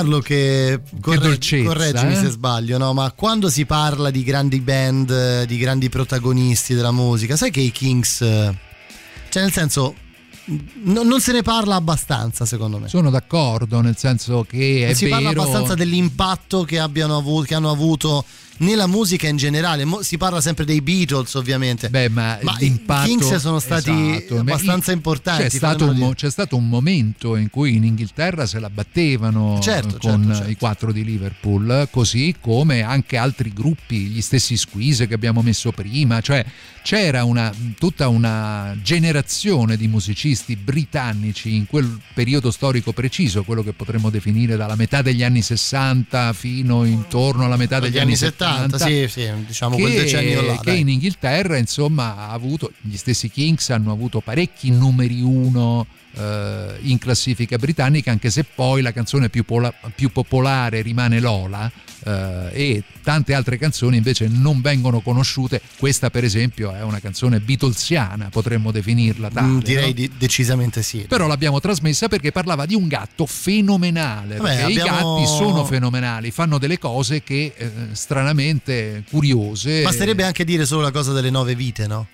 Carlo che, corre- dolcezza, correggimi eh? se sbaglio, no? Ma quando si parla di grandi band, di grandi protagonisti della musica, sai che i Kings, cioè nel senso, n- non se ne parla abbastanza secondo me. Sono d'accordo, nel senso che si vero... parla abbastanza dell'impatto che, abbiano avuto, che hanno avuto nella musica in generale. Mo- si parla sempre dei Beatles, ovviamente. Beh, ma, Ma i Kings sono stati esatto. Abbastanza importanti. C'è stato, un, c'è stato un momento in cui in Inghilterra se la battevano Certo, con certo, certo. i quattro di Liverpool, così come anche altri gruppi, gli stessi Squeeze che abbiamo messo prima, cioè c'era una, tutta una generazione di musicisti britannici in quel periodo storico preciso, quello che potremmo definire dalla metà degli anni 60 fino intorno alla metà degli, Degli anni 70, sì, sì, diciamo quel decennio là, che dai. in Inghilterra insomma ha avuto gli stessi Kings hanno avuto parecchi numeri uno eh, in classifica britannica anche se poi la canzone più, pola- più popolare rimane Lola eh, e tante altre canzoni invece non vengono conosciute questa per esempio è una canzone beatlesiana potremmo definirla tale Mm, direi no? di- decisamente sì. però l'abbiamo trasmessa perché parlava di un gatto fenomenale Vabbè, perché i abbiamo- gatti sono fenomenali fanno delle cose che eh, stranamente veramente curiose. Basterebbe anche dire solo la cosa delle nove vite, no?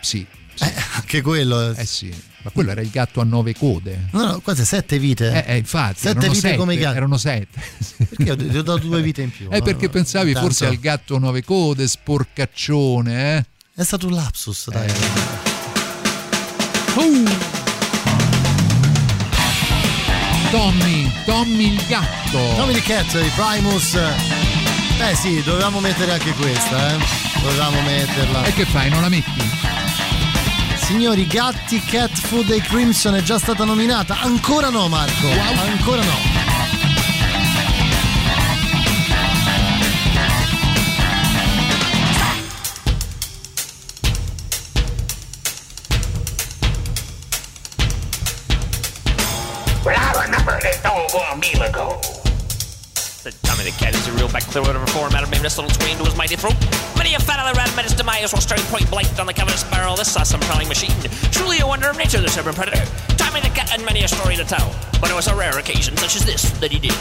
Sì. sì. Eh, anche quello. Eh, eh sì, ma quello era il gatto a nove code. No, no, quasi sette vite. Eh, eh, eh infatti. Sette vite sette, come i gatti. Erano sette. Perché gli ho dato due vite in più? <laughs> Eh, perché no, pensavi tanto. forse al gatto a nove code, sporcaccione, eh? È stato un lapsus, eh. dai. Eh. Uh. Tommy, Tommy il gatto. Tommy il cat, il Primus. Eh sì, dovevamo mettere anche questa, eh. Dovevamo metterla. E che fai, non la metti? Signori, Gatti, Cat Food e Crimson è già stata nominata. Ancora no, Marco. Wow. Ancora no. Well, I remember this old war a meal ago. the Tommy the Cat is a real back clear whatever form out of him this little twain to his mighty throat. Many a fat of the rat met his demise while starting point blank on the covetous barrel. This saw some prowling machine. Truly a wonder of nature, this urban predator. Tommy the Cat and many a story to tell. But it was a rare occasion such as this that he did.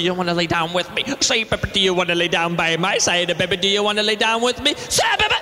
do you want to lay down with me? Say, baby, do you want to lay down by my side? Baby, do you want to lay down with me? Say, baby.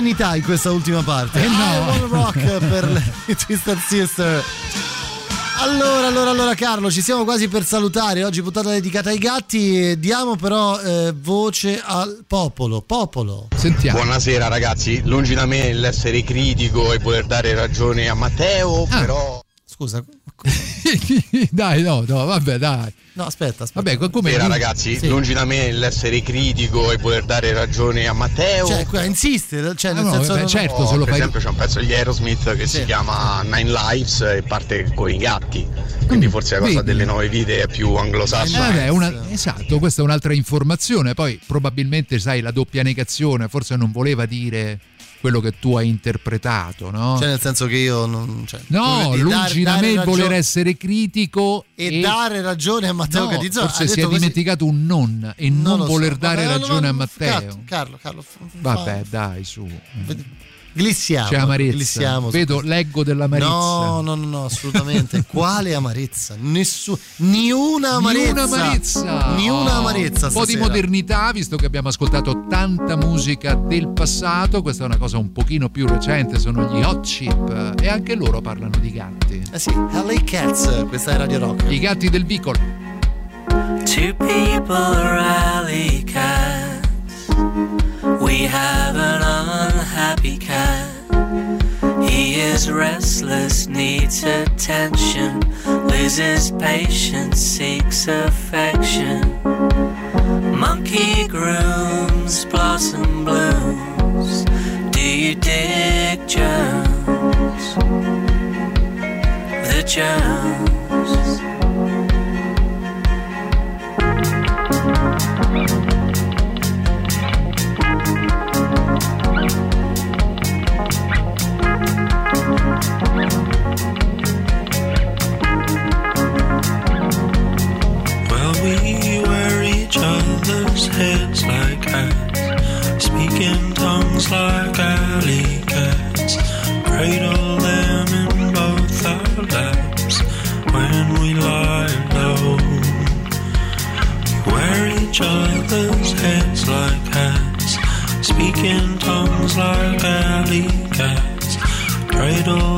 Serenità in questa ultima parte. Eh no. Rock per le <laughs> Twisted Sister. Allora, allora, allora Carlo, ci siamo quasi per salutare. Oggi puntata dedicata ai gatti. Diamo però eh, voce al popolo. Popolo. Sentiamo. Buonasera ragazzi, lungi da me l'essere critico e voler dare ragione a Matteo, Ah. però... Scusa. <laughs> dai, no, no, vabbè, dai. No, aspetta, aspetta. Vabbè, come Buonasera ragazzi, Sì. lungi da me l'essere critico e voler dare ragione a Matteo. Cioè, insiste, cioè, nel Ah, no, senso beh, certo, se lo per fai- esempio c'è un pezzo di Aerosmith che Sì. si chiama Nine Lives e parte con i gatti. Quindi forse la cosa Mm, vedi. delle nuove vite è più anglosassone. Eh, una- esatto, questa è un'altra informazione. Poi probabilmente, sai, la doppia negazione forse non voleva dire quello che tu hai interpretato, no? Cioè, nel senso che io non. Cioè, no, dire, lungi da me il voler essere critico E, dare ragione a Matteo No, Catizzone. forse si è così- dimenticato un non e Non non, lo so. voler dare Vabbè, ragione no, a Matteo. Carlo, Carlo, fa- Vabbè, dai, su. Glissiamo. C'è amarezza. glissiamo Vedo, leggo dell'amarezza. No, no, no, no, assolutamente. <laughs> Quale amarezza? Nessu- ni una amarezza. Ni una amarezza. Ni una Oh, amarezza. Un po' di modernità, visto che abbiamo ascoltato tanta musica del passato. Questa è una cosa un pochino più recente, sono gli Hot Chip. E anche loro parlano di gatti. Eh sì, LA Cats, questa è Radio Rock. I gatti del vicolo. Two people rally cats. Unhappy cat. He is restless, needs attention, loses patience, seeks affection. Monkey grooms, blossom blooms. Do you dig Jones? The Jones. Heads like hats, speaking tongues like alley cats, cradle them in both our laps. When we lie low. We wear each other's heads like hats, speaking tongues like alley cats, cradle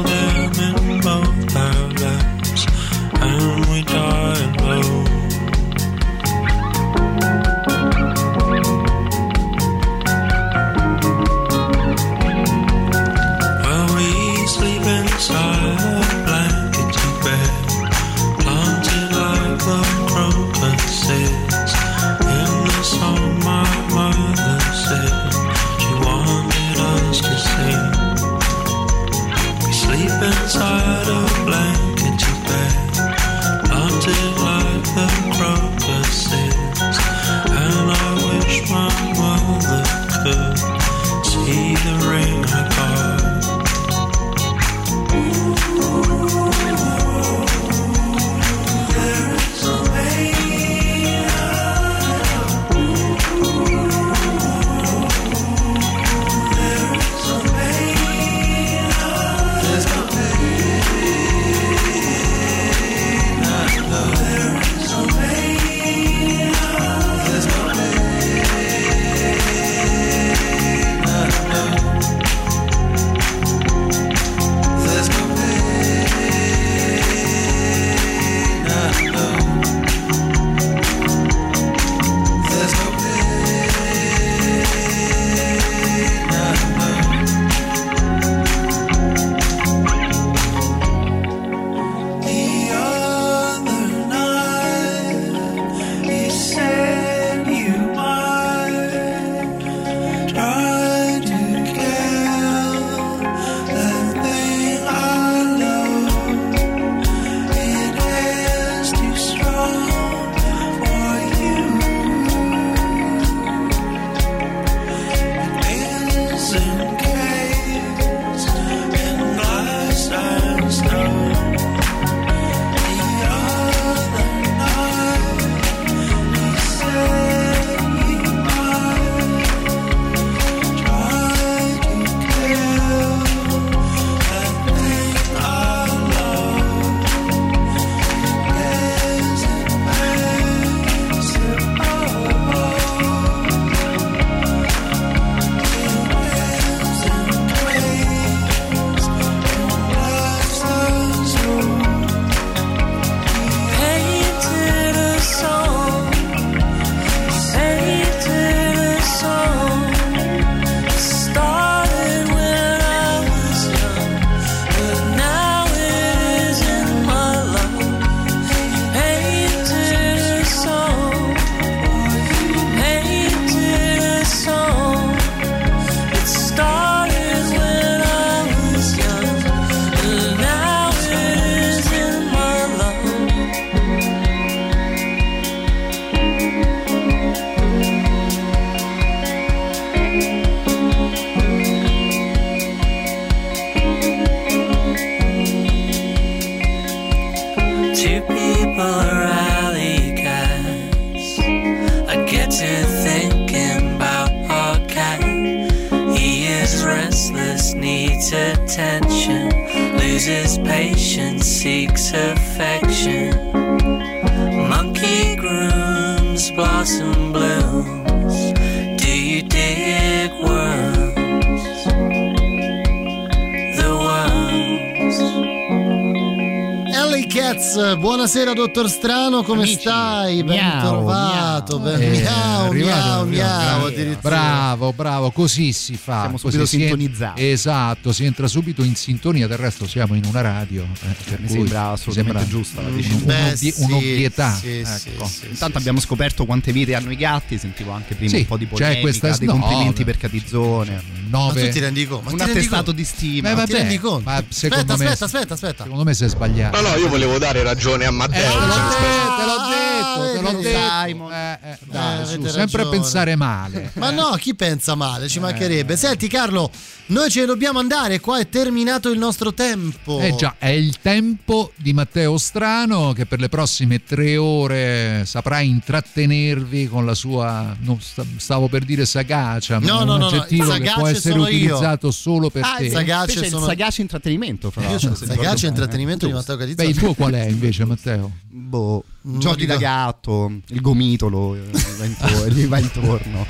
dottor Strano, come Amici, stai? Ben miau, trovato, ben Eh, miau, arrivato, miau, miau. Bravo, bravo, così si fa. Siamo Così subito si en- sintonizzati. esatto, si entra subito in sintonia, del resto siamo in una radio. eh, per Mi cui sembra assolutamente sembra giusta la decisione. Beh, un'ovvi- sì, un'ovvietà. sì, ecco. sì, Intanto abbiamo scoperto quante vite hanno i gatti, sentivo anche prima Sì, un po' di c'è polemica, questa- dei no, complimenti beh. per Catizzone. Ma Nove- tu ti rendi conto? Ma un attestato di stima. Ma vabbè, ti rendi conto? ma secondo aspetta, me- aspetta, aspetta, aspetta. Secondo me sei sbagliato. No, no, io volevo dare ragione a Eh, Matteo. te l'ho detto, te l'ho Ah, detto, te l'ho detto. Simon. Eh, eh, dai, Eh, su, sempre a pensare male. <laughs> Ma Eh. no, chi pensa male? Ci mancherebbe. Senti Carlo, noi ce ne dobbiamo andare, qua è terminato il nostro tempo. Eh già, è il tempo di Matteo Strano che per le prossime tre ore saprà intrattenervi con la sua, non sta- stavo per dire sagacia, ma No, è no, un no, no, aggettivo che sagace può essere sono io. utilizzato solo per Ah, te. il Sagace sono- il sagace intrattenimento, fra Io l'altro. sagace intrattenimento di. Matteo Catizzone. Beh, il tuo qual è invece Matteo? Boh, giochi da gatto, il gomitolo, eh, <laughs> gli va intorno. gli va intorno.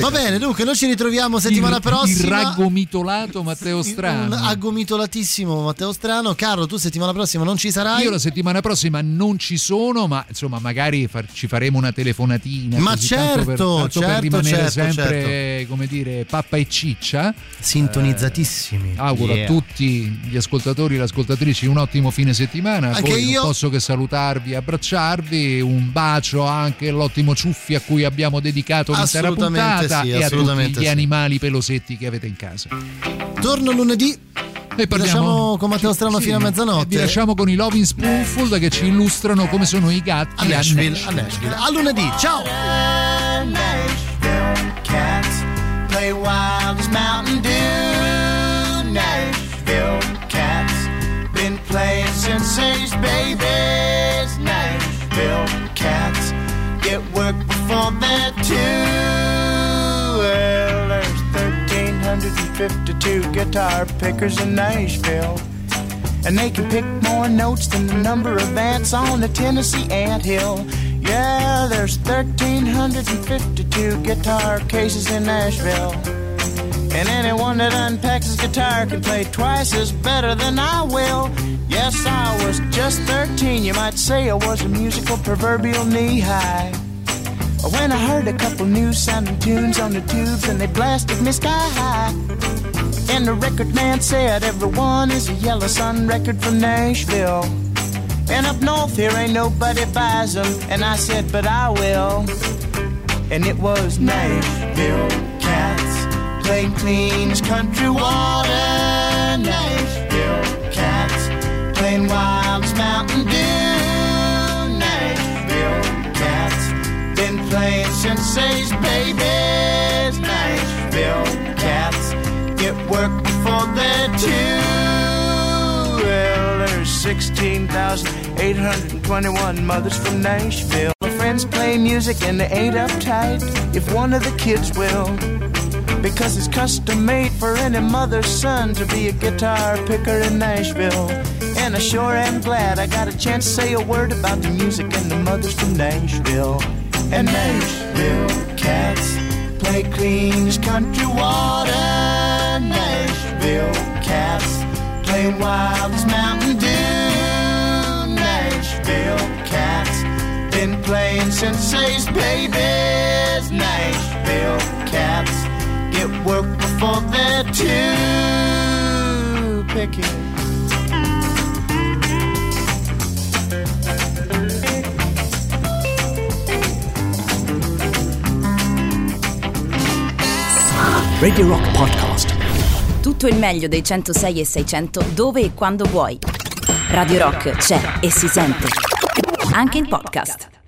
Va bene, dunque noi ci ritroviamo settimana il, prossima. Il raggomitolato Matteo Un Strano. aggomitolatissimo Matteo Strano. Carlo, tu settimana prossima non ci sarai? Io la settimana prossima non ci sono, ma insomma, magari far- ci faremo una telefonatina. Ma così, tanto per, certo, per certo, rimanere certo, sempre, come dire, pappa e ciccia. Sintonizzatissimi. Auguro Yeah. a tutti gli ascoltatori e le ascoltatrici un ottimo fine settimana. Anche Poi io. non posso che salutarvi e abbracciarvi. Un bacio anche all'ottimo Ciuffi a cui abbiamo dedicato l'intera puntata sì, e a tutti gli sì. animali pelosetti che avete in casa. Torno lunedì. E Vi lasciamo con Matteo Strano sì, fino a mezzanotte. Vi lasciamo con i Loving Spoonful che ci illustrano come sono i gatti a Nashville, Nashville. a Nashville. A lunedì, ciao! Nashville cats play wild as Mountain Dew. Nashville cats been playing since they's babies. Cats get work before they're two. Well, there's 1,352 guitar pickers in Nashville. And they can pick more notes than the number of ants on the Tennessee anthill. Yeah, there's 1,352 guitar cases in Nashville. And anyone that unpacks his guitar can play twice as better than I will. Yes, I was just 13. You might say I was a musical proverbial knee high. When I heard a couple new sounding tunes on the tubes and they blasted me sky high. And the record man said everyone is a Yellow Sun record from Nashville. And up north here ain't nobody buys them. And I said, but I will. And it was Nashville cats playing clean as country water. Nashville cats playing wild Mountain Dew. Nashville cats been playing they's babies. Nashville cats get work before they're two. Well, there's 16,821 mothers from Nashville. My friends play music and they ain't uptight if one of the kids will. Because it's custom made for any mother's son to be a guitar picker in Nashville. And I sure am glad I got a chance to say a word about the music and the mothers from Nashville. And Nashville cats play clean as country water. Nashville cats play wild as Mountain Dew. Nashville cats been playing since they's babies. Nashville cats get work before they're too picky. Radio Rock Podcast. Tutto il meglio dei 106 e 600 dove e quando vuoi. Radio Rock c'è e si sente. Anche in podcast.